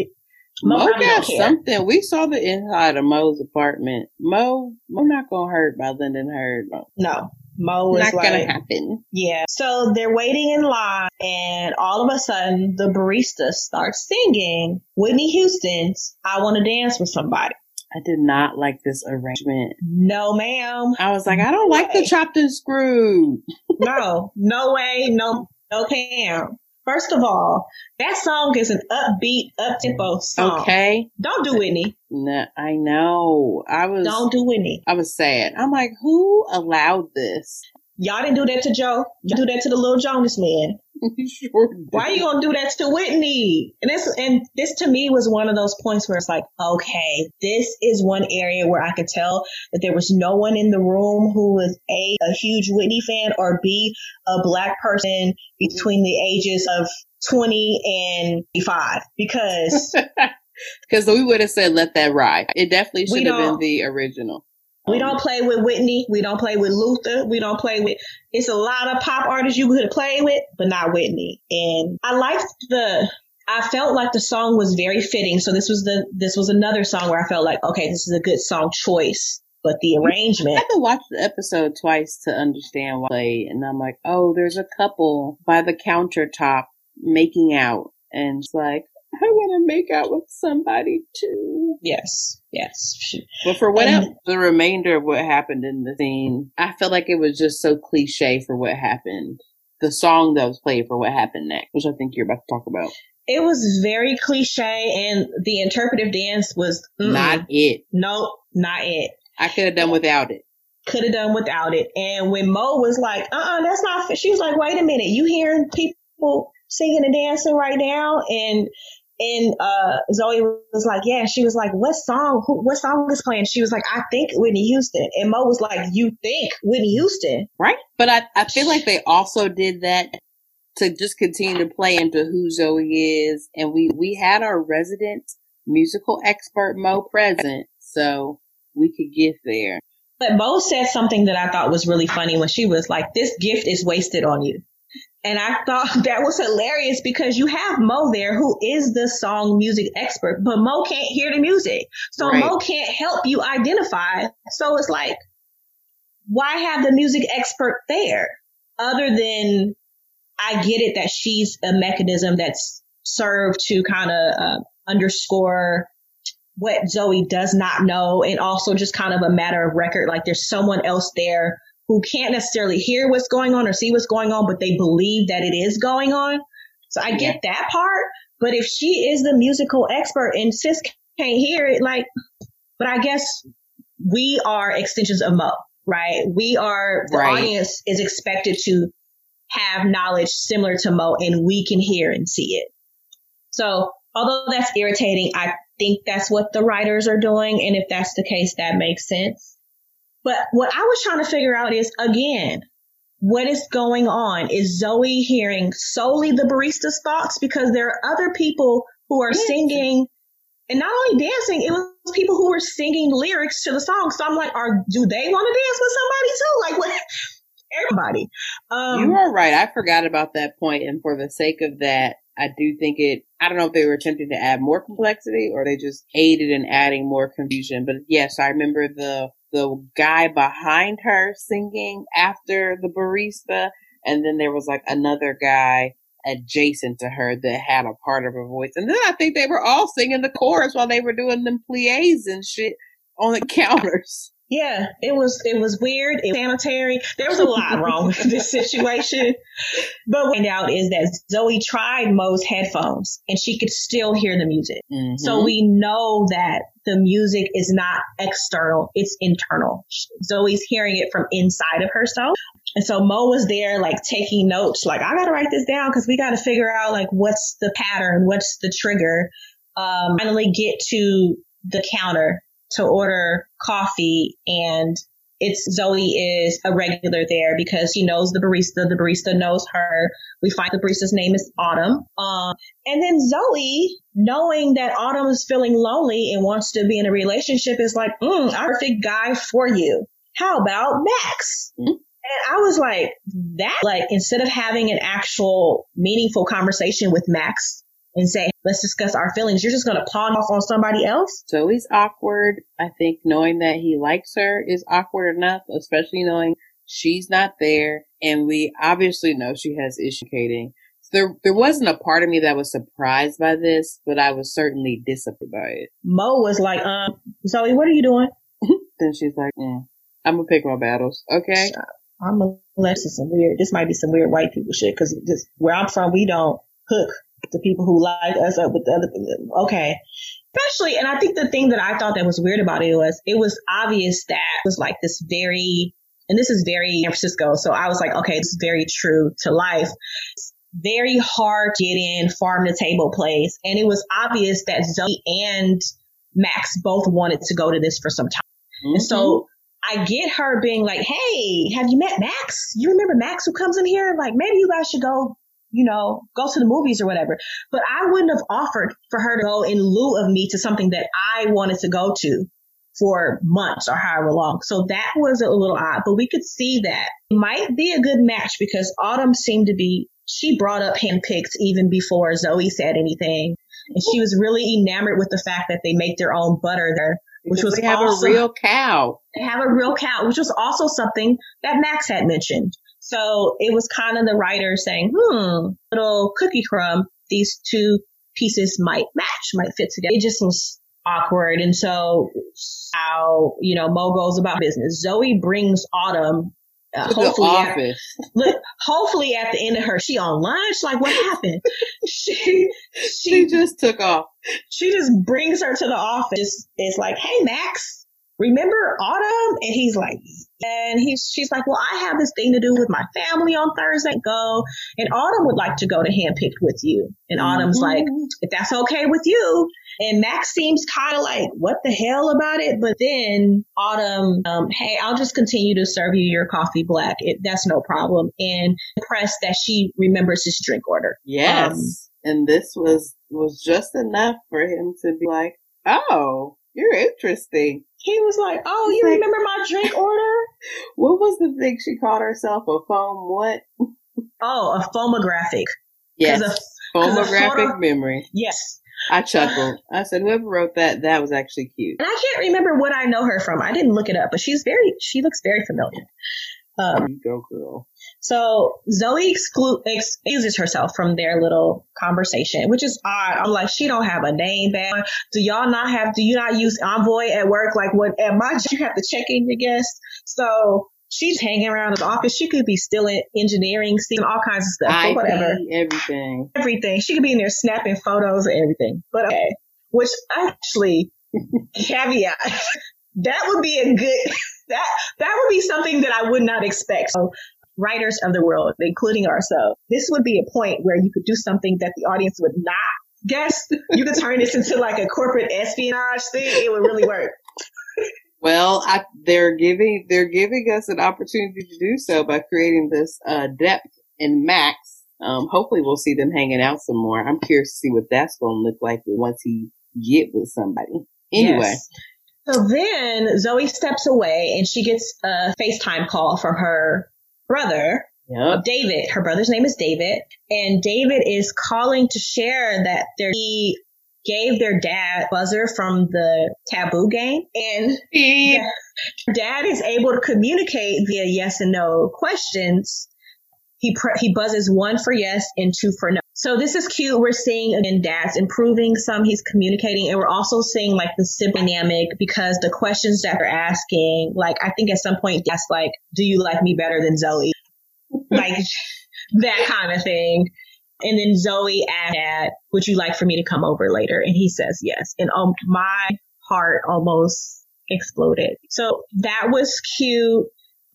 Mo, Mo got something. We saw the inside of Mo's apartment. Mo, Mo not gonna hurt by Lyndon Heard. No. Mo is not like, gonna happen. Yeah. So they're waiting in line, and all of a sudden, the barista starts singing Whitney Houston's "I Want to Dance with Somebody." I did not like this arrangement. No, ma'am. I was like, I don't no like way. the chopped and screwed. *laughs* no, no way, no, no, Pam. First of all, that song is an upbeat, up tempo song. Okay. Don't do any. No, I know. I was. Don't do any. I was sad. I'm like, who allowed this? Y'all didn't do that to Joe. You do that to the little Jonas man. *laughs* sure Why are you gonna do that to Whitney? And this and this to me was one of those points where it's like, okay, this is one area where I could tell that there was no one in the room who was a a huge Whitney fan or b a black person between the ages of twenty and five because. *laughs* Because we would have said let that ride. It definitely should have been the original. We don't play with Whitney. We don't play with Luther. We don't play with. It's a lot of pop artists you could play with, but not Whitney. And I liked the. I felt like the song was very fitting. So this was the this was another song where I felt like okay, this is a good song choice. But the arrangement. I had to watch the episode twice to understand why. And I'm like, oh, there's a couple by the countertop making out, and it's like, I want to make out with somebody too. Yes, yes. But for what and, the remainder of what happened in the scene, I felt like it was just so cliche for what happened. The song that was played for what happened next, which I think you're about to talk about. It was very cliche, and the interpretive dance was not it. No, not it. I could have done without it could have done without it. And when Mo was like, uh uh-uh, that's not, she was like, wait a minute, you hearing people singing and dancing right now? And and uh, Zoe was like, "Yeah." She was like, "What song? Who, what song is playing?" She was like, "I think Whitney Houston." And Mo was like, "You think Whitney Houston?" Right. But I I feel like they also did that to just continue to play into who Zoe is, and we we had our resident musical expert Mo present, so we could get there. But Mo said something that I thought was really funny when she was like, "This gift is wasted on you." And I thought *laughs* that was hilarious because you have Mo there who is the song music expert, but Mo can't hear the music. So right. Mo can't help you identify. So it's like, why have the music expert there other than I get it that she's a mechanism that's served to kind of uh, underscore what Zoe does not know and also just kind of a matter of record. Like there's someone else there who can't necessarily hear what's going on or see what's going on, but they believe that it is going on. So I get that part. But if she is the musical expert and sis can't hear it, like, but I guess we are extensions of Mo, right? We are, the right. audience is expected to have knowledge similar to Mo and we can hear and see it. So although that's irritating, I think that's what the writers are doing. And if that's the case, that makes sense. But what I was trying to figure out is again, what is going on? Is Zoe hearing solely the barista's thoughts? Because there are other people who are singing and not only dancing, it was people who were singing lyrics to the song. So I'm like, are do they want to dance with somebody too? Like what? *laughs* Everybody. Um, you are right. I forgot about that point, and for the sake of that, I do think it. I don't know if they were attempting to add more complexity or they just aided in adding more confusion. But yes, I remember the the guy behind her singing after the barista, and then there was like another guy adjacent to her that had a part of her voice. And then I think they were all singing the chorus while they were doing them plies and shit on the *laughs* counters. Yeah, it was it was weird. It was sanitary. There was a lot wrong with this *laughs* situation. But what I find out is that Zoe tried Mo's headphones and she could still hear the music. Mm-hmm. So we know that the music is not external; it's internal. Zoe's hearing it from inside of herself. And so Mo was there, like taking notes, like I gotta write this down because we gotta figure out like what's the pattern, what's the trigger. Um, finally get to the counter to order coffee and it's Zoe is a regular there because she knows the barista. The barista knows her. We find the barista's name is Autumn. Um, and then Zoe, knowing that Autumn is feeling lonely and wants to be in a relationship, is like, mm, perfect guy for you. How about Max? Mm-hmm. And I was like, that, like, instead of having an actual meaningful conversation with Max, and say, let's discuss our feelings. You're just going to pawn off on somebody else. So he's awkward. I think knowing that he likes her is awkward enough, especially knowing she's not there. And we obviously know she has issue communicating. So there, there wasn't a part of me that was surprised by this, but I was certainly disappointed by it. Mo was like, um, Zoe, what are you doing? *laughs* then she's like, mm, I'm going to pick my battles. Okay. I'm a this is some weird, this might be some weird white people shit because just where I'm from, we don't hook the people who like us up with the other people. Okay. Especially, and I think the thing that I thought that was weird about it was it was obvious that it was like this very, and this is very San Francisco. So I was like, okay, this is very true to life. It's very hard to get in farm to table place. And it was obvious that Zoe and Max both wanted to go to this for some time. Mm-hmm. And so I get her being like, Hey, have you met Max? You remember Max who comes in here? Like, maybe you guys should go you know, go to the movies or whatever. But I wouldn't have offered for her to go in lieu of me to something that I wanted to go to for months or however long. So that was a little odd, but we could see that it might be a good match because Autumn seemed to be, she brought up handpicked even before Zoe said anything. And she was really enamored with the fact that they make their own butter there. Which was they have also, a real cow. They have a real cow, which was also something that Max had mentioned. So it was kind of the writer saying, hmm, little cookie crumb, these two pieces might match, might fit together. It just was awkward. And so how, you know, Mo goes about business. Zoe brings Autumn uh, hopefully, at, *laughs* look, hopefully at the end of her, she on lunch. Like, what happened? *laughs* she, she, she just took off. She just brings her to the office. It's like, hey, Max, remember Autumn? And he's like, and he's, she's like, well, I have this thing to do with my family on Thursday. Go. And Autumn would like to go to Handpicked with you. And Autumn's mm-hmm. like, if that's okay with you. And Max seems kind of like, what the hell about it? But then Autumn, um, hey, I'll just continue to serve you your coffee black. It, that's no problem. And impressed that she remembers his drink order. Yes. Um, and this was, was just enough for him to be like, oh, you're interesting. He was like, "Oh, you remember my drink order? *laughs* what was the thing she called herself? A foam what? oh, a foamographic. Yes, a, foamographic photo, memory. Yes. I chuckled. I said, "Whoever wrote that, that was actually cute." And I can't remember what I know her from. I didn't look it up, but she's very. She looks very familiar. Um, you go, girl. So Zoe exclu- excuses herself from their little conversation, which is odd. I'm like, she don't have a name bag. Do y'all not have? Do you not use Envoy at work? Like what at my *laughs* job, you have to check in your guests. So she's hanging around the office. She could be still in engineering, seeing all kinds of stuff, but whatever. Everything. Everything. She could be in there snapping photos and everything. But okay. Which actually, *laughs* caveat, *laughs* that would be a good that that would be something that I would not expect. So writers of the world, including ourselves, this would be a point where you could do something that the audience would not guess you could turn this into like a corporate espionage thing. It would really work. *laughs* Well, I, they're giving they're giving us an opportunity to do so by creating this uh, depth in Max. Um, hopefully, we'll see them hanging out some more. I'm curious to see what that's going to look like once he get with somebody. Anyway. Yes. So then Zoe steps away and she gets a FaceTime call from her brother, Yep. David. Her brother's name is David. And David is calling to share that he gave their dad buzzer from the taboo game. And *laughs* dad is able to communicate via yes and no questions. He, pre- he buzzes one for yes and two for no. So this is cute. We're seeing again dad's improving some. He's communicating and we're also seeing like the sibling dynamic because the questions that they're asking, like I think at some point that's like, do you like me better than Zoe? *laughs* like that kind of thing. And then Zoe asked Dad, would you like for me to come over later? And he says yes. And um, my heart almost exploded. So that was cute.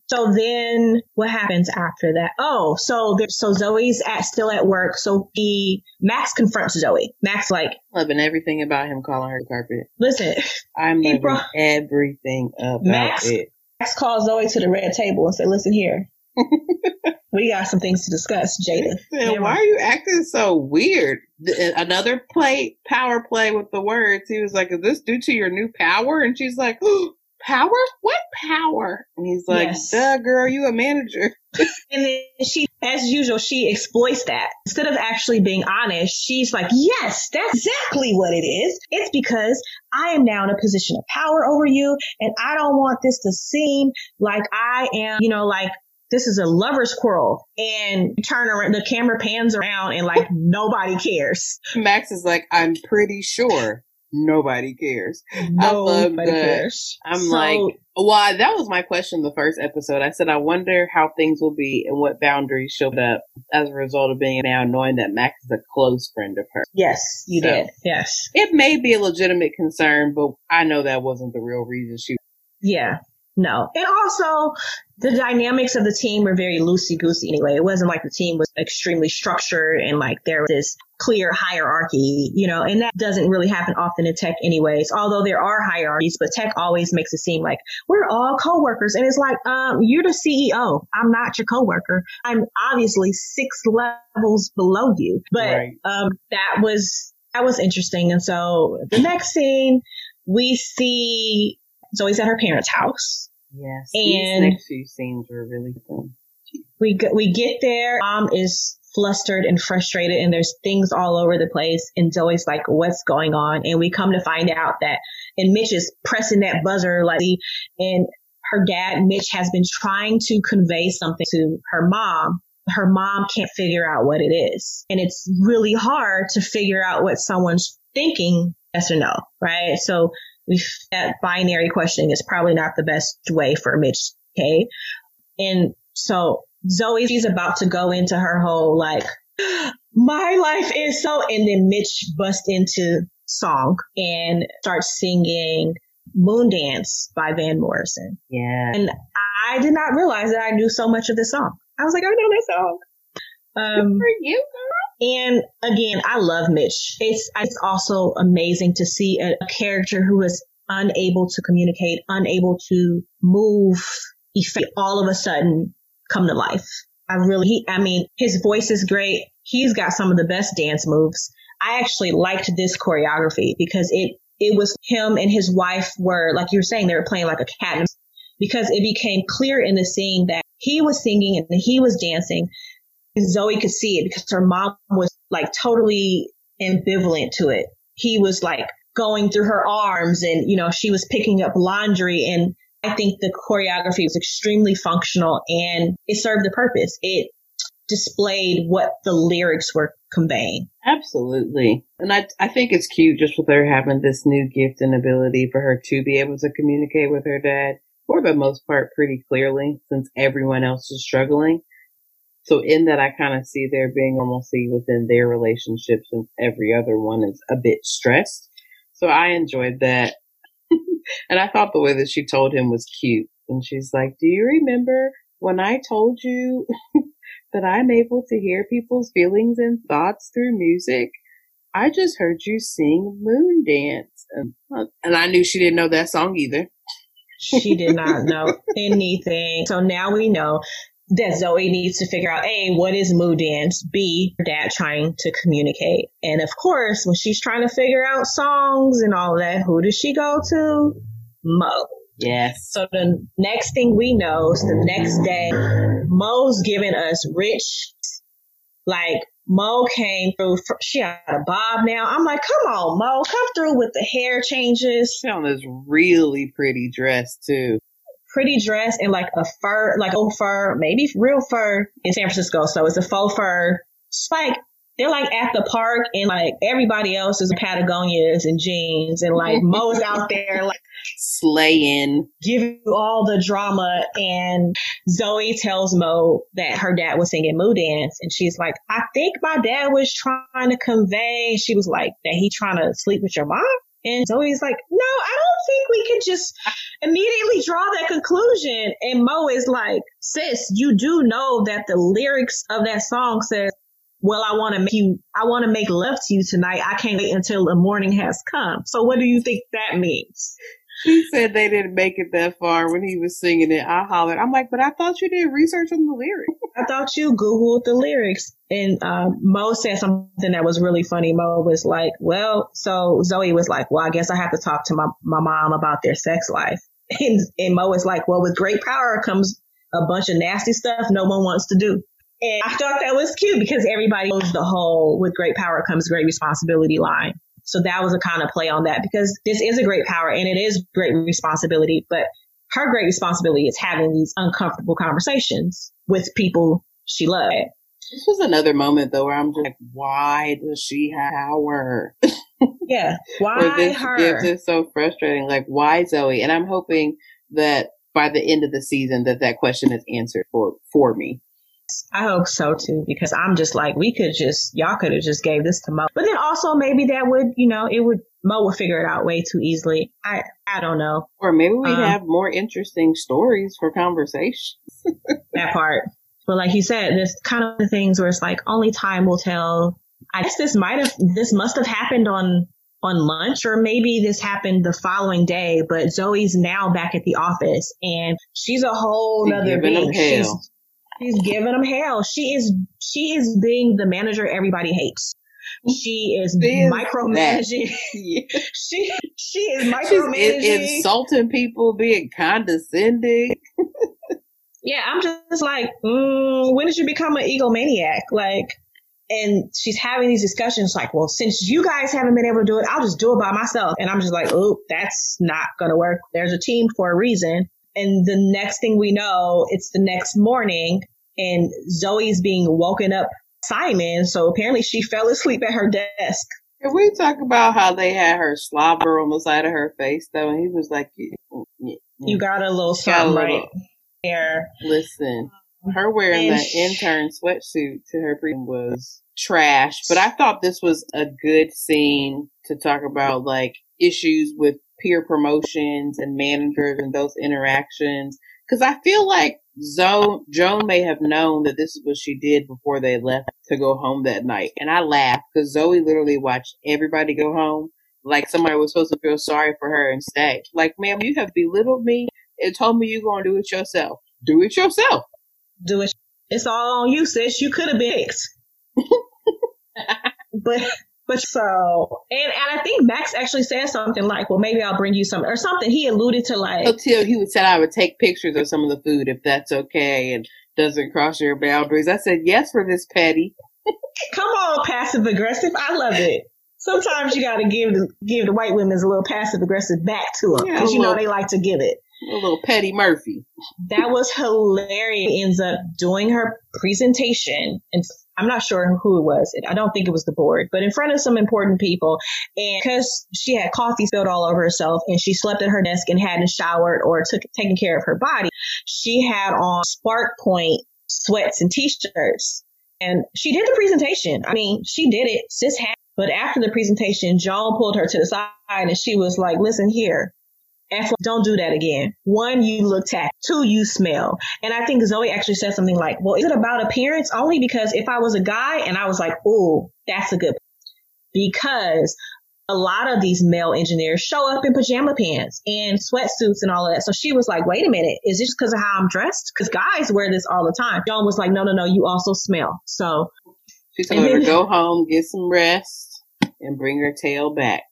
So then what happens after that? Oh, so there, so Zoe's at still at work. So he Max confronts Zoe. Max like loving everything about him calling her carpet. Listen, I'm loving brought, everything about Max, it. Max calls Zoe to the red table and said, "Listen here, *laughs* we got some things to discuss, Jada. Why are you acting so weird? Uh, another play, power play with the words. He was like, "Is this due to your new power?" And she's like, *gasps* oh, "Power? What power?" And he's like, yes. "Duh, girl, you a manager." *laughs* and then she, as usual, she exploits that. Instead of actually being honest, she's like, "Yes, that's exactly what it is. It's because I am now in a position of power over you, and I don't want this to seem like I am, you know, like this is a lover's quarrel and turn around the camera pans around and like nobody cares max is like i'm pretty sure nobody cares. Nobody cares. I'm so, like well that was my question the first episode. I said i wonder how things will be and what boundaries showed up as a result of being now knowing that max is a close friend of hers yes you so, did. Yes. it may be a legitimate concern but i know that wasn't the real reason she yeah no. And also, the dynamics of the team were very loosey goosey anyway. It wasn't like the team was extremely structured and like there was this clear hierarchy, you know, and that doesn't really happen often in tech anyways, although there are hierarchies, but tech always makes it seem like we're all coworkers. And it's like, um, you're the CEO. I'm not your coworker. I'm obviously six levels below you. But, right. um, that was, that was interesting. And so the next scene, we see Zoe's at her parents' house. Yes, and these next few scenes were really good. We we get there. Mom is flustered and frustrated, and there's things all over the place. And Zoe's like, "What's going on?" And we come to find out that, and Mitch is pressing that buzzer like, and her dad Mitch has been trying to convey something to her mom. Her mom can't figure out what it is, and it's really hard to figure out what someone's thinking. Yes or no, right? So that binary questioning is probably not the best way for Mitch K. And so Zoe, she's about to go into her whole like, *gasps* my life is so, and then Mitch busts into song and starts singing Moon Dance by Van Morrison. Yeah. And I did not realize that I knew so much of this song. I was like, I know that song. Um, for you, girl. And again, I love Mitch. It's, it's also amazing to see a, a character who is unable to communicate, unable to move, effect, all of a sudden come to life. I really, he, I mean, his voice is great. He's got some of the best dance moves. I actually liked this choreography because it, it was him and his wife were, like you were saying, they were playing like a cat because it became clear in the scene that he was singing and he was dancing Zoe could see it because her mom was like totally ambivalent to it. He was like going through her arms and, you know, she was picking up laundry and I think the choreography was extremely functional and it served the purpose. It displayed what the lyrics were conveying. Absolutely. And I, I think it's cute just with her having this new gift and ability for her to be able to communicate with her dad for the most part pretty clearly since everyone else is struggling. So in that, I kind of see there being normalcy within their relationship since every other one is a bit stressed. So I enjoyed that. *laughs* and I thought the way that she told him was cute. And she's like, do you remember when I told you *laughs* that I'm able to hear people's feelings and thoughts through music? I just heard you sing Moon Dance. And I knew she didn't know that song either. She did not know anything. So now we know that Zoe needs to figure out A, what is moon dance? B, her dad trying to communicate. And of course, when she's trying to figure out songs and all that, who does she go to? Mo. Yes. So the next thing we know is the next day, Mo's giving us rich, like Mo came through. She had a bob now. I'm like, come on, Mo, come through with the hair changes. She on this really pretty dress too. Pretty dress and like a fur, like old fur, maybe real fur in San Francisco. So it's a faux fur. Spike they're like at the park and like everybody else is in Patagonias and jeans and like *laughs* Mo's out there like slaying, giving you all the drama. And Zoe tells Mo that her dad was singing Moon Dance. And she's like, I think my dad was trying to convey, she was like, that he trying to sleep with your mom. And Zoe's like, no, I don't think we can just immediately draw that conclusion. And Mo is like, sis, you do know that the lyrics of that song says, well, I want to make you, I want to make love to you tonight. I can't wait until the morning has come. So what do you think that means? *laughs* He said they didn't make it that far when he was singing it. I hollered. I'm like, but I thought you did research on the lyrics. I thought you Googled the lyrics. And um, Mo said something that was really funny. Mo was like, well, so Zoe was like, well, I guess I have to talk to my, my mom about their sex life. *laughs* And, and Mo was like, well, with great power comes a bunch of nasty stuff no one wants to do. And I thought that was cute because everybody knows the whole with great power comes great responsibility line. So that was a kind of play on that because this is a great power and it is great responsibility, but her great responsibility is having these uncomfortable conversations with people she loved. This was another moment though where I'm just like, why does she have power? *laughs* yeah, why this, her? This is so frustrating. Like, why Zoe? And I'm hoping that by the end of the season that that question is answered for for me. I hope so too, because I'm just like, we could just, y'all could have just gave this to Mo. But then also maybe that would, you know, it would, Mo would figure it out way too easily. I, I don't know. Or maybe we um, have more interesting stories for conversation. *laughs* that part. But like you said, this kind of the things where it's like only time will tell. I guess this might have, this must have happened on, on lunch or maybe this happened the following day, but Zoe's now back at the office and she's a whole nother being. She's, She's giving them hell. She is she is being the manager everybody hates. She is micromanaging. Yeah. *laughs* she she is micromanaging. She's insulting people, being condescending. yeah, I'm just like, mm, when did you become an egomaniac? Like, and she's having these discussions like, well, since you guys haven't been able to do it, I'll just do it by myself. And I'm just like, oh, that's not gonna work. There's a team for a reason. And the next thing we know, it's the next morning and Zoe's being woken up Simon. So apparently she fell asleep at her desk. Can we talk about how they had her slobber on the side of her face though? And he was like, you got a little something right there. Listen, um, her wearing and that she- intern sweatsuit to her pre was trash, but I thought this was a good scene to talk about like issues with peer promotions and managers and those interactions. Cause I feel like Zoe, Joan may have known that this is what she did before they left to go home that night. And I laughed because Zoe literally watched everybody go home like somebody was supposed to feel sorry for her and stay. Like, ma'am, you have belittled me and told me you're going to do it yourself. Do it yourself. Do it. It's all on you, sis. You could have been fixed. *laughs* but but so, and, and I think Max actually said something like, well, maybe I'll bring you some or something. He alluded to like. Oh, Until he would said I would take pictures of some of the food if that's okay and doesn't cross your boundaries. I said, yes, for this petty. *laughs* Come on, passive aggressive. I love it. Sometimes you got to give the, give the white women a little passive aggressive back to them because yeah, you know they like to give it. A little Petty Murphy. That was hilarious. Ends up doing her presentation and I'm not sure who it was. I don't think it was the board, but in front of some important people. And because she had coffee spilled all over herself and she slept at her desk and hadn't showered or took taken care of her body, she had on Spark Point sweats and t-shirts. And she did the presentation. I mean, she did it. Sis had, but after the presentation, Joan pulled her to the side and she was like, listen here, F, don't do that again. One, you look tacky. Two, you smell. And I think Zoe actually said something like, well, is it about appearance? Only because if I was a guy and I was like, oh, that's a good, because a lot of these male engineers show up in pajama pants and sweatsuits and all of that. So she was like, wait a minute, is this because of how I'm dressed? Because guys wear this all the time. Joan was like, no, no, no, you also smell. So she told her to go home, get some rest, and bring her tail back.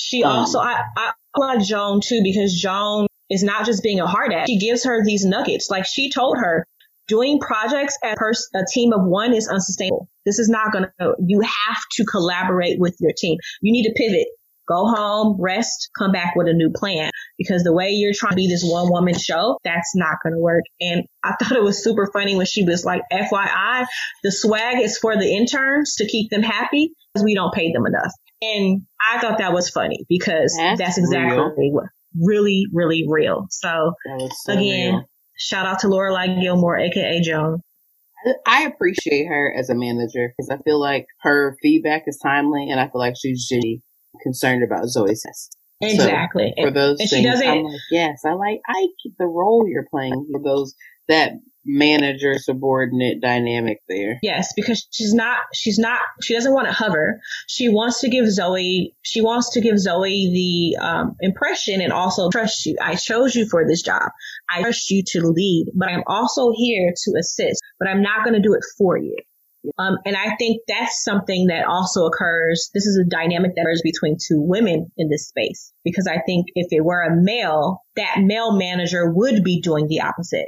She um, also, I, I like Joan too because Joan is not just being a hard ass. She gives her these nuggets. Like she told her, doing projects as pers- a team of one is unsustainable. This is not going to, you have to collaborate with your team. You need to pivot. Go home, rest, come back with a new plan because the way you're trying to be this one woman show, that's not going to work. And I *laughs* thought it was super funny when she was like, FYI, the swag is for the interns to keep them happy because we don't pay them enough. And I thought that was funny because that's, that's exactly real. what really, really real. So, so again, real. shout out to Lorelai Gilmore, aka Joan. I appreciate her as a manager because I feel like her feedback is timely and I feel like she's genuinely concerned about Zoe's test. Exactly. So for those and things, I'm like, yes, I like, I like the role you're playing. For those, that manager subordinate dynamic there. Yes, because she's not she's not she doesn't want to hover. She wants to give Zoe she wants to give Zoe the um, impression and also trust you. I chose you for this job. I trust you to lead, but I'm also here to assist, but I'm not going to do it for you. Um, and I think that's something that also occurs. This is a dynamic that occurs between two women in this space. Because I think if it were a male, that male manager would be doing the opposite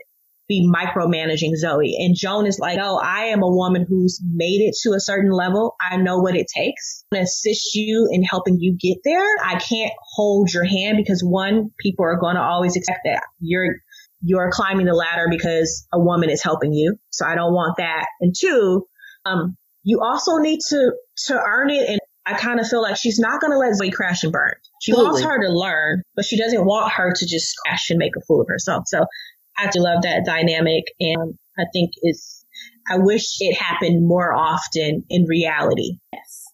be micromanaging Zoe. And Joan is like, oh, I am a woman who's made it to a certain level. I know what it takes to assist you in helping you get there. I can't hold your hand because one, people are going to always expect that you're you're climbing the ladder because a woman is helping you. So I don't want that. And two, um, you also need to to earn it and I kind of feel like she's not going to let Zoe crash and burn. She wants her to learn, but she doesn't want her to just crash and make a fool of herself. So I do love that dynamic. And I think it's, I wish it happened more often in reality. Yes.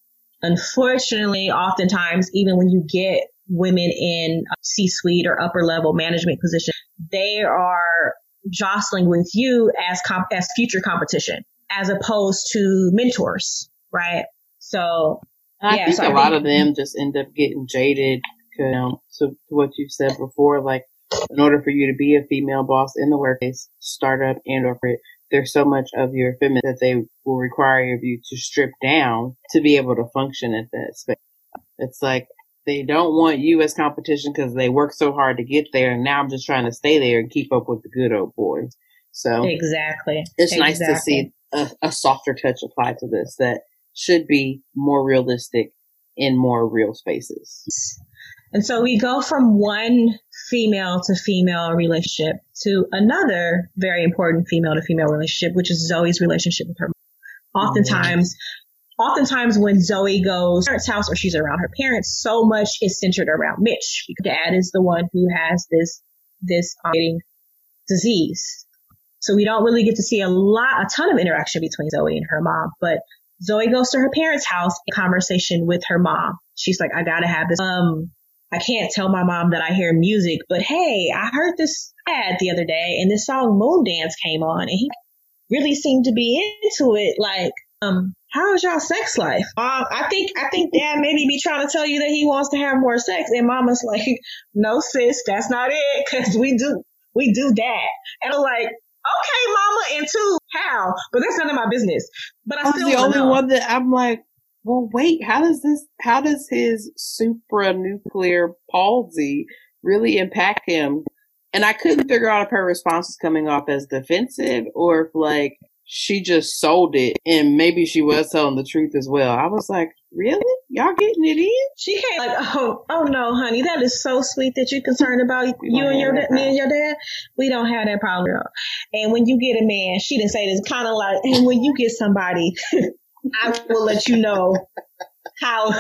Unfortunately, oftentimes, even when you get women in C-suite or upper level management position, they are jostling with you as comp- as future competition as opposed to mentors, right? So, I yeah, think so a I lot think, of them just end up getting jaded. You know, to what you said before, like in order for you to be a female boss in the workplace, startup and or there's so much of your feminine that they will require of you to strip down to be able to function at that space. It's like they don't want you as competition because they work so hard to get there. And now I'm just trying to stay there and keep up with the good old boys. So exactly, it's exactly. nice to see a, a softer touch applied to this that should be more realistic in more real spaces. And so we go from one female to female relationship to another very important female to female relationship, which is Zoe's relationship with her mom. Oftentimes, mm-hmm. oftentimes when Zoe goes to her parents' house or she's around her parents, so much is centered around Mitch. Dad is the one who has this, this um, disease. So we don't really get to see a lot, a ton of interaction between Zoe and her mom, but Zoe goes to her parents' house conversation with her mom. She's like, I gotta have this, um, I can't tell my mom that I hear music, but hey, I heard this ad the other day and this song Moon Dance came on and he really seemed to be into it. Like, um, how is y'all sex life? Um, I think, I think dad maybe be trying to tell you that he wants to have more sex and mama's *laughs* like, no sis, that's not it. Cause we do, we do that. And I'm like, okay, mama, and two, how? But that's none of my business. But I, still the only know. one that I'm like, well, wait, how does this, how does his supranuclear palsy really impact him? And I couldn't figure out if her response was coming off as defensive or if like she just sold it and maybe she was telling the truth as well. I was like, really? Y'all getting it in? She came like, oh, oh no, honey, that is so sweet that you're concerned about *laughs* you and your dad, me and your dad. We don't have that problem. And when you get a man, she didn't say this kind of like, and when you get somebody *laughs* I will let you know how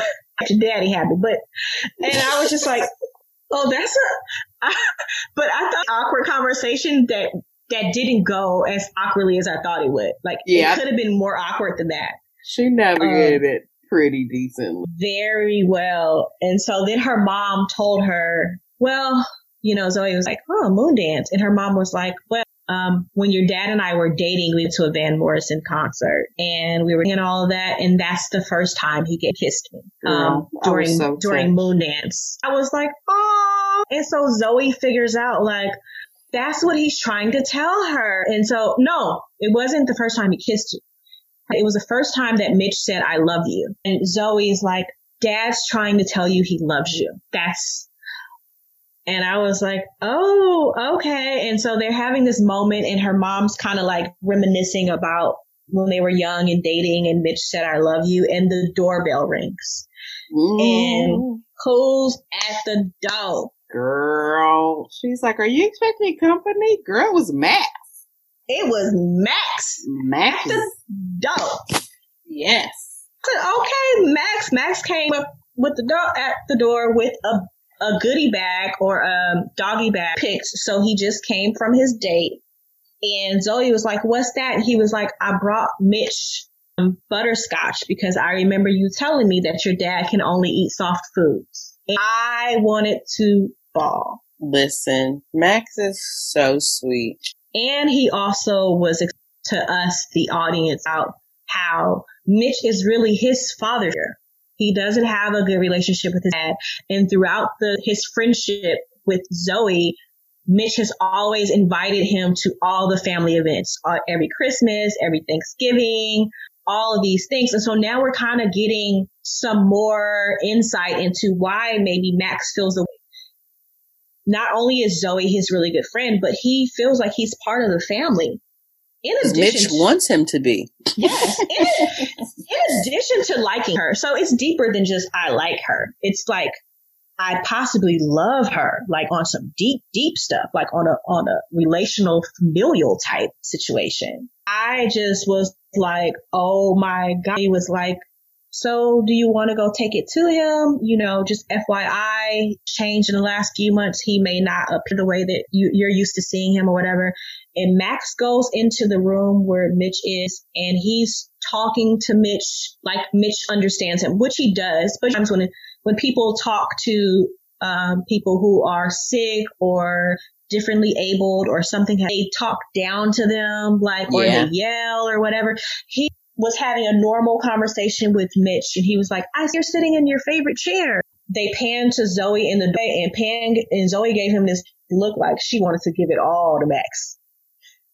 your daddy happy. But, and I was just like, oh, that's a, I, but I thought awkward conversation that, that didn't go as awkwardly as I thought it would. Like, yeah. it could have been more awkward than that. She navigated um, it pretty decently. Very well. And so then her mom told her, well, you know, Zoe was like, oh, moon dance. And her mom was like, well, um, when your dad and I were dating, we went to a Van Morrison concert and we were in all of that. And that's the first time he get kissed me, um, during, so during Moondance. I was like, oh, and so Zoe figures out like, that's what he's trying to tell her. And so, no, it wasn't the first time he kissed you. It was the first time that Mitch said, I love you. And Zoe's like, dad's trying to tell you he loves you. That's, and I was like, oh, okay. And so they're having this moment and her mom's kind of like reminiscing about when they were young and dating and Mitch said, I love you. And the doorbell rings. Ooh. And who's at the door? Girl. She's like, are you expecting company? Girl, it was Max. It was Max. Max. The dog. Yes. said, okay, Max. Max came up with the dog at the door with a a goodie bag or a doggy bag picked. So he just came from his date. And Zoe was like, what's that? And he was like, I brought Mitch butterscotch because I remember you telling me that your dad can only eat soft foods. And I wanted to fall. Listen, Max is so sweet. And he also was to us, the audience, out how Mitch is really his father. He doesn't have a good relationship with his dad. And throughout the, his friendship with Zoe, Mitch has always invited him to all the family events, uh, every Christmas, every Thanksgiving, all of these things. And so now we're kind of getting some more insight into why maybe Max feels the. Not only is Zoe his really good friend, but he feels like he's part of the family. In addition, Mitch to, wants him to be. Yes. In, in addition to liking her, so it's deeper than just I like her. It's like I possibly love her, like on some deep, deep stuff, like on a on a relational, familial type situation. I just was like, oh my god, he was like, so do you want to go take it to him? You know, just FYI, change in the last few months. He may not appear the way that you, you're used to seeing him or whatever. And Max goes into the room where Mitch is and he's talking to Mitch like Mitch understands him, which he does. But sometimes when, when people talk to, um, people who are sick or differently abled or something, they talk down to them, like, or they yell or whatever. He was having a normal conversation with Mitch and he was like, I you're sitting in your favorite chair. They panned to Zoe in the day and Pan and Zoe gave him this look like she wanted to give it all to Max.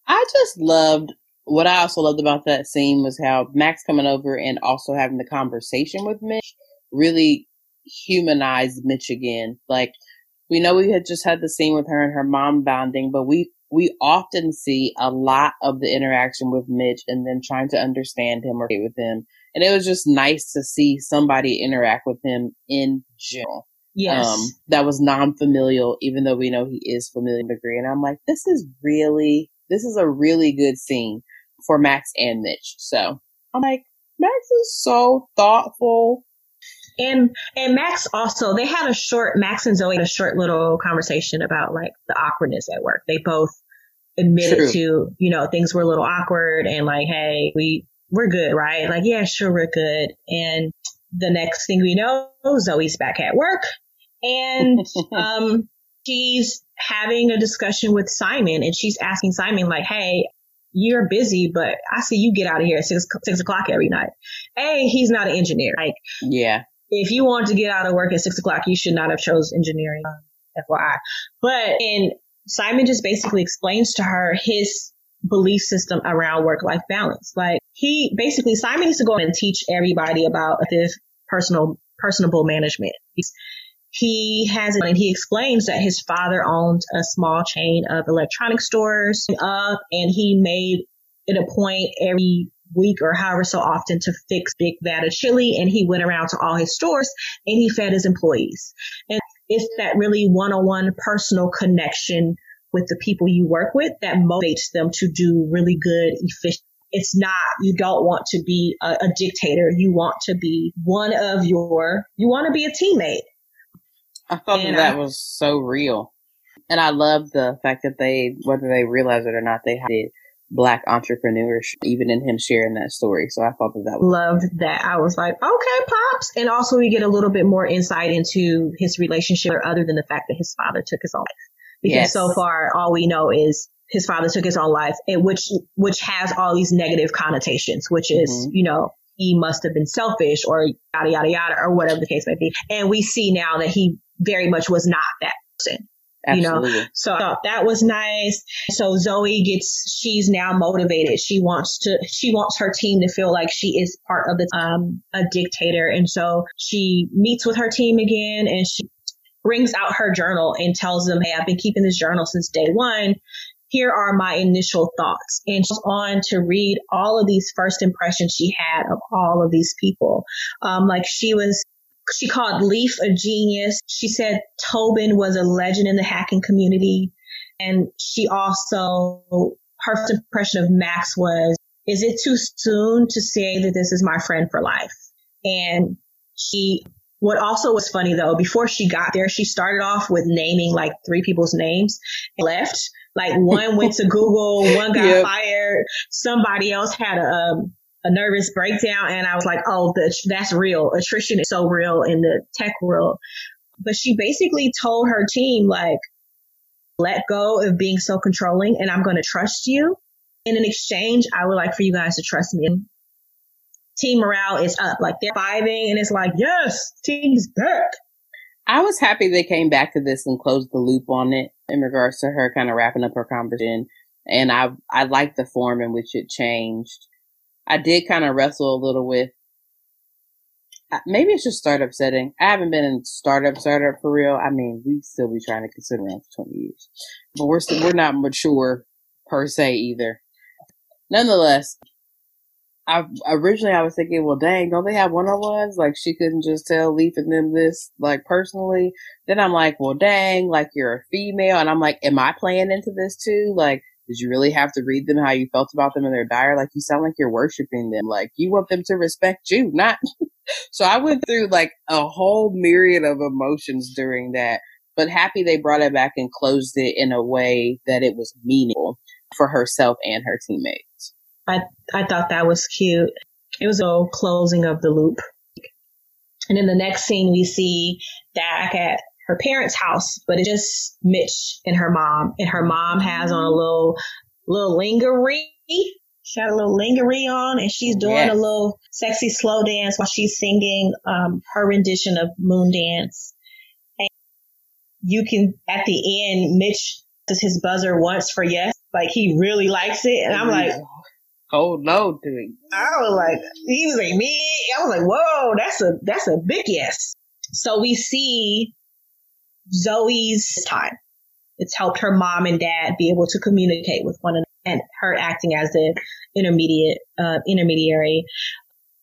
I just loved what I also loved about that scene was how Max coming over and also having the conversation with Mitch really humanized Mitch again. Like we know we had just had the scene with her and her mom bonding, but we we often see a lot of the interaction with Mitch and then trying to understand him or with him. And it was just nice to see somebody interact with him in general. Yes. Um, that was non-familial, even though we know he is familiar to degree. And I'm like, this is really, this is a really good scene for Max and Mitch. So I'm like, Max is so thoughtful. And and Max also they had a short Max and Zoe had a short little conversation about like the awkwardness at work. They both admitted True. to, you know, things were a little awkward and like, hey, we we're good, right? Like, yeah, sure, we're good. And the next thing we know, Zoe's back at work and *laughs* um she's having a discussion with Simon and she's asking Simon like, hey, you're busy, but I see you get out of here at six, six o'clock every night. A, he's not an engineer. Like, yeah, if you want to get out of work at six o'clock, you should not have chose engineering, FYI. But and Simon just basically explains to her his belief system around work life balance. Like he basically Simon needs to go and teach everybody about this personal personable management. he has and he explains that his father owned a small chain of electronic stores up and he made it a point every week or however so often to fix big vat of chili. And he went around to all his stores and he fed his employees. And it's that really one-on-one personal connection with the people you work with that motivates them to do really good, efficient. It's not, you don't want to be a, a dictator. You want to be one of your, you want to be a teammate. I thought and that, that was so real. And I love the fact that they, whether they realize it or not, they did black entrepreneurs, even in him sharing that story. So I thought that that was loved that. I was like, okay, pops. And also we get a little bit more insight into his relationship other than the fact that his father took his own life because Yes. so far all we know is his father took his own life, and which which has all these negative connotations, which is Mhm. you know he must have been selfish or yada yada yada or whatever the case may be. And we see now that he very much was not that person. You know, So I thought that was nice. So Zoe gets, she's now motivated. She wants to, she wants her team to feel like she is part of the, um, a dictator. And so she meets with her team again and she brings out her journal and tells them, Hey, I've been keeping this journal since day one. Here are my initial thoughts. And she's on to read all of these first impressions she had of all of these people. Um, like she was she called Leif a genius. She said Tobin was a legend in the hacking community. And she also, her first impression of Max was, is it too soon to say that this is my friend for life? And she, what also was funny though, before she got there, she started off with naming like three people's names and left. Like one went to Google, one got *laughs* Yep. fired, somebody else had a, um, a nervous breakdown and I was like, oh, the, that's real. Attrition is so real in the tech world. But she basically told her team, like, let go of being so controlling and I'm going to trust you. And In an exchange, I would like for you guys to trust me. Team morale is up. Like they're vibing and it's like, yes, team's back. I was happy they came back to this and closed the loop on it in regards to her kind of wrapping up her conversation. And I, I liked the form in which it changed. I did kind of wrestle a little with, uh, maybe it's just startup setting. I haven't been in startup, startup for real. I mean, we still be trying to consider around for 20 years, but we're still, we're not mature per se either. Nonetheless, I originally I was thinking, well, dang, don't they have one on ones? Like she couldn't just tell Leif and them this like personally. Then I'm like, well, dang, like you're a female, and I'm like, am I playing into this too? Like, did you really have to read them how you felt about them in their diary? Like you sound like you're worshiping them. Like you want them to respect you, not. *laughs* so I went through like a whole myriad of emotions during that, but happy they brought it back and closed it in a way that it was meaningful for herself and her teammates. I I thought that was cute. It was a closing of the loop. And in the next scene, we see Dak at her parents' house, but it's just Mitch and her mom. And her mom has on a little, little lingerie. She had a little lingerie on and she's doing Yes. a little sexy slow dance while she's singing, um, her rendition of Moon Dance. And you can, at the end, Mitch does his buzzer once for yes. Like he really likes it. And I'm like, oh no, dude. I was like, he was like me. I was like, whoa, that's a that's a big yes. So we see Zoe's time. It's helped her mom and dad be able to communicate with one another, and her acting as the intermediate uh, intermediary.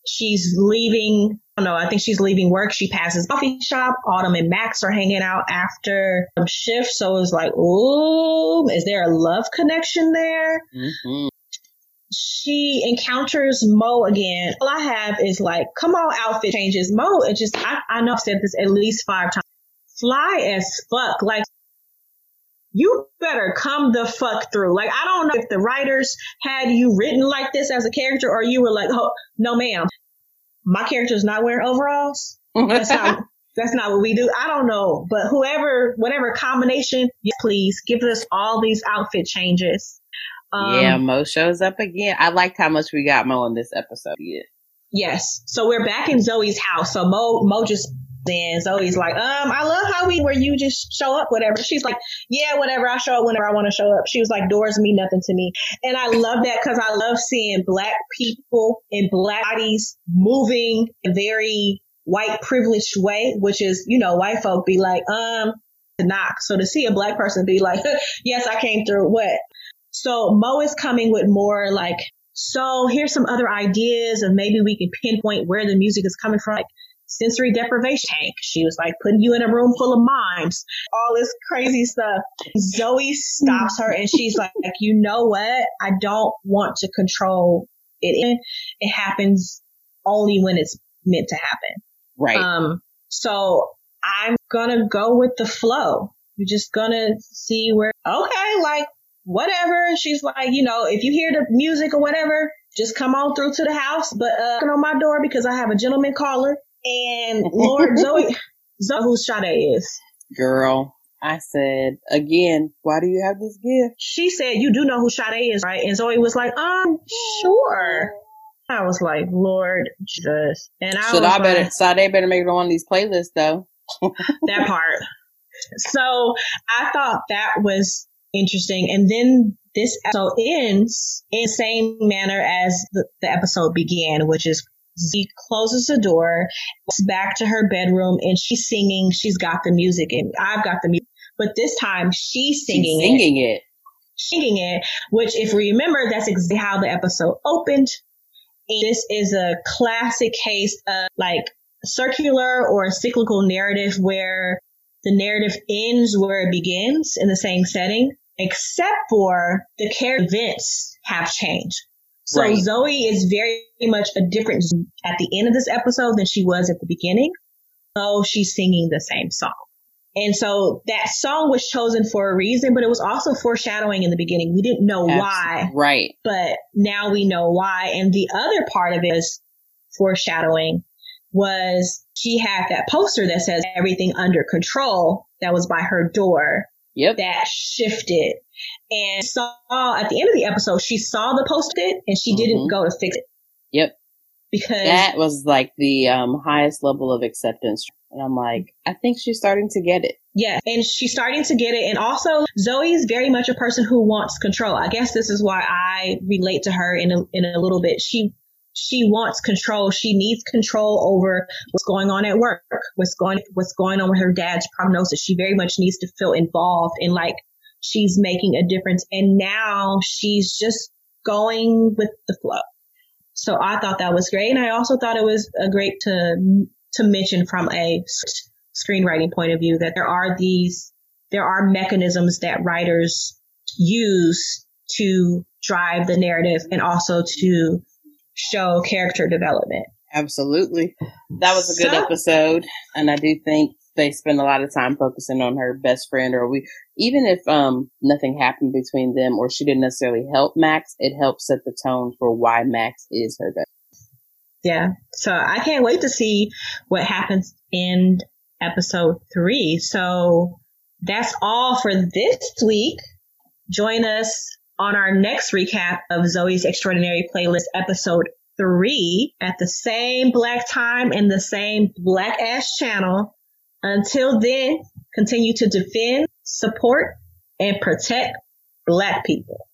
She's leaving. I don't know. I think she's leaving work. She passes coffee shop. Autumn and Max are hanging out after um, shift. So it's like, ooh, is there a love connection there? hmm she encounters Mo again. All I have is like, come on, outfit changes. Mo, it just, I, I know I've said this at least five times. Fly as fuck. Like, you better come the fuck through. Like, I don't know if the writers had you written like this as a character or you were like, oh, no ma'am. My character's not wearing overalls. That's not, *laughs* that's not what we do. I don't know. But whoever, whatever combination, yes, please give us all these outfit changes. Um, yeah, Mo shows up again. I liked how much we got Mo in this episode. Yeah. Yes. So we're back in Zoe's house. So Mo Mo just then Zoe's like, um, I love how we where you just show up, whatever. She's like, yeah, whatever. I show up whenever I want to show up. She was like, doors mean nothing to me, and I love that because I love seeing black people in black bodies moving in a very white privileged way, which is you know white folk be like, um, to knock. So to see a black person be like, *laughs* yes, I came through. What? So Mo is coming with more like so here's some other ideas of maybe we can pinpoint where the music is coming from. Like sensory deprivation tank. She was like putting you in a room full of mimes, all this crazy stuff. Zoe stops her and she's like, like, you know what? I don't want to control it. It happens only when it's meant to happen. Right. Um, so I'm gonna go with the flow. We're just gonna see where, okay, like, whatever. She's like, you know, if you hear the music or whatever, just come on through to the house, but, uh, on my door because I have a gentleman caller and Lord Zoe, *laughs* Zoe, who Sade is. Girl, I said, again, why do you have this gift? She said, you do know who Sade is, right? And Zoe was like, um, sure. I was like, Lord Jesus. And I Should I better, like, Sade better make it on one of these playlists though. *laughs* that part. So I thought that was interesting. And then this episode ends in the same manner as the, the episode began, which is Z closes the door, walks back to her bedroom, and she's singing. She's got the music, and I've got the music. But this time she's singing, She's singing it. it, singing it. Which, if we remember, that's exactly how the episode opened. And this is a classic case of like circular or cyclical narrative where the narrative ends where it begins in the same setting, except for the character events have changed. So Right. Zoe is very much a different at the end of this episode than she was at the beginning. So she's singing the same song. And so that song was chosen for a reason, but it was also foreshadowing in the beginning. We didn't know why, Right. but now we know why. And the other part of it is foreshadowing was she had that poster that says everything under control that was by her door Yep. that shifted and saw at the end of the episode she saw the post-it and she didn't Mhm. go to fix it Yep. because That was like the um, highest level of acceptance. And I'm like, I think she's starting to get it. yeah and she's starting to get it and also zoe is very much a person who wants control i guess this is why i relate to her in a, in a little bit she she wants control. She needs control over what's going on at work what's going what's going on with her dad's prognosis. She very much needs to feel involved and like she's making a difference. And now she's just going with the flow. So i thought that was great. And i also thought it was a great to to mention from a screenwriting point of view that there are these there are mechanisms that writers use to drive the narrative and also to show character development. Absolutely. That was a good So- episode. And I do think they spend a lot of time focusing on her best friend or we, even if, um, nothing happened between them or she didn't necessarily help Max, it helps set the tone for why Max is her best. Yeah. So I can't wait to see what happens in episode three. So that's all for this week. Join us on our next recap of Zoe's Extraordinary Playlist episode three at the same black time and the same black ass channel. Until then, continue to defend, support, and protect black people.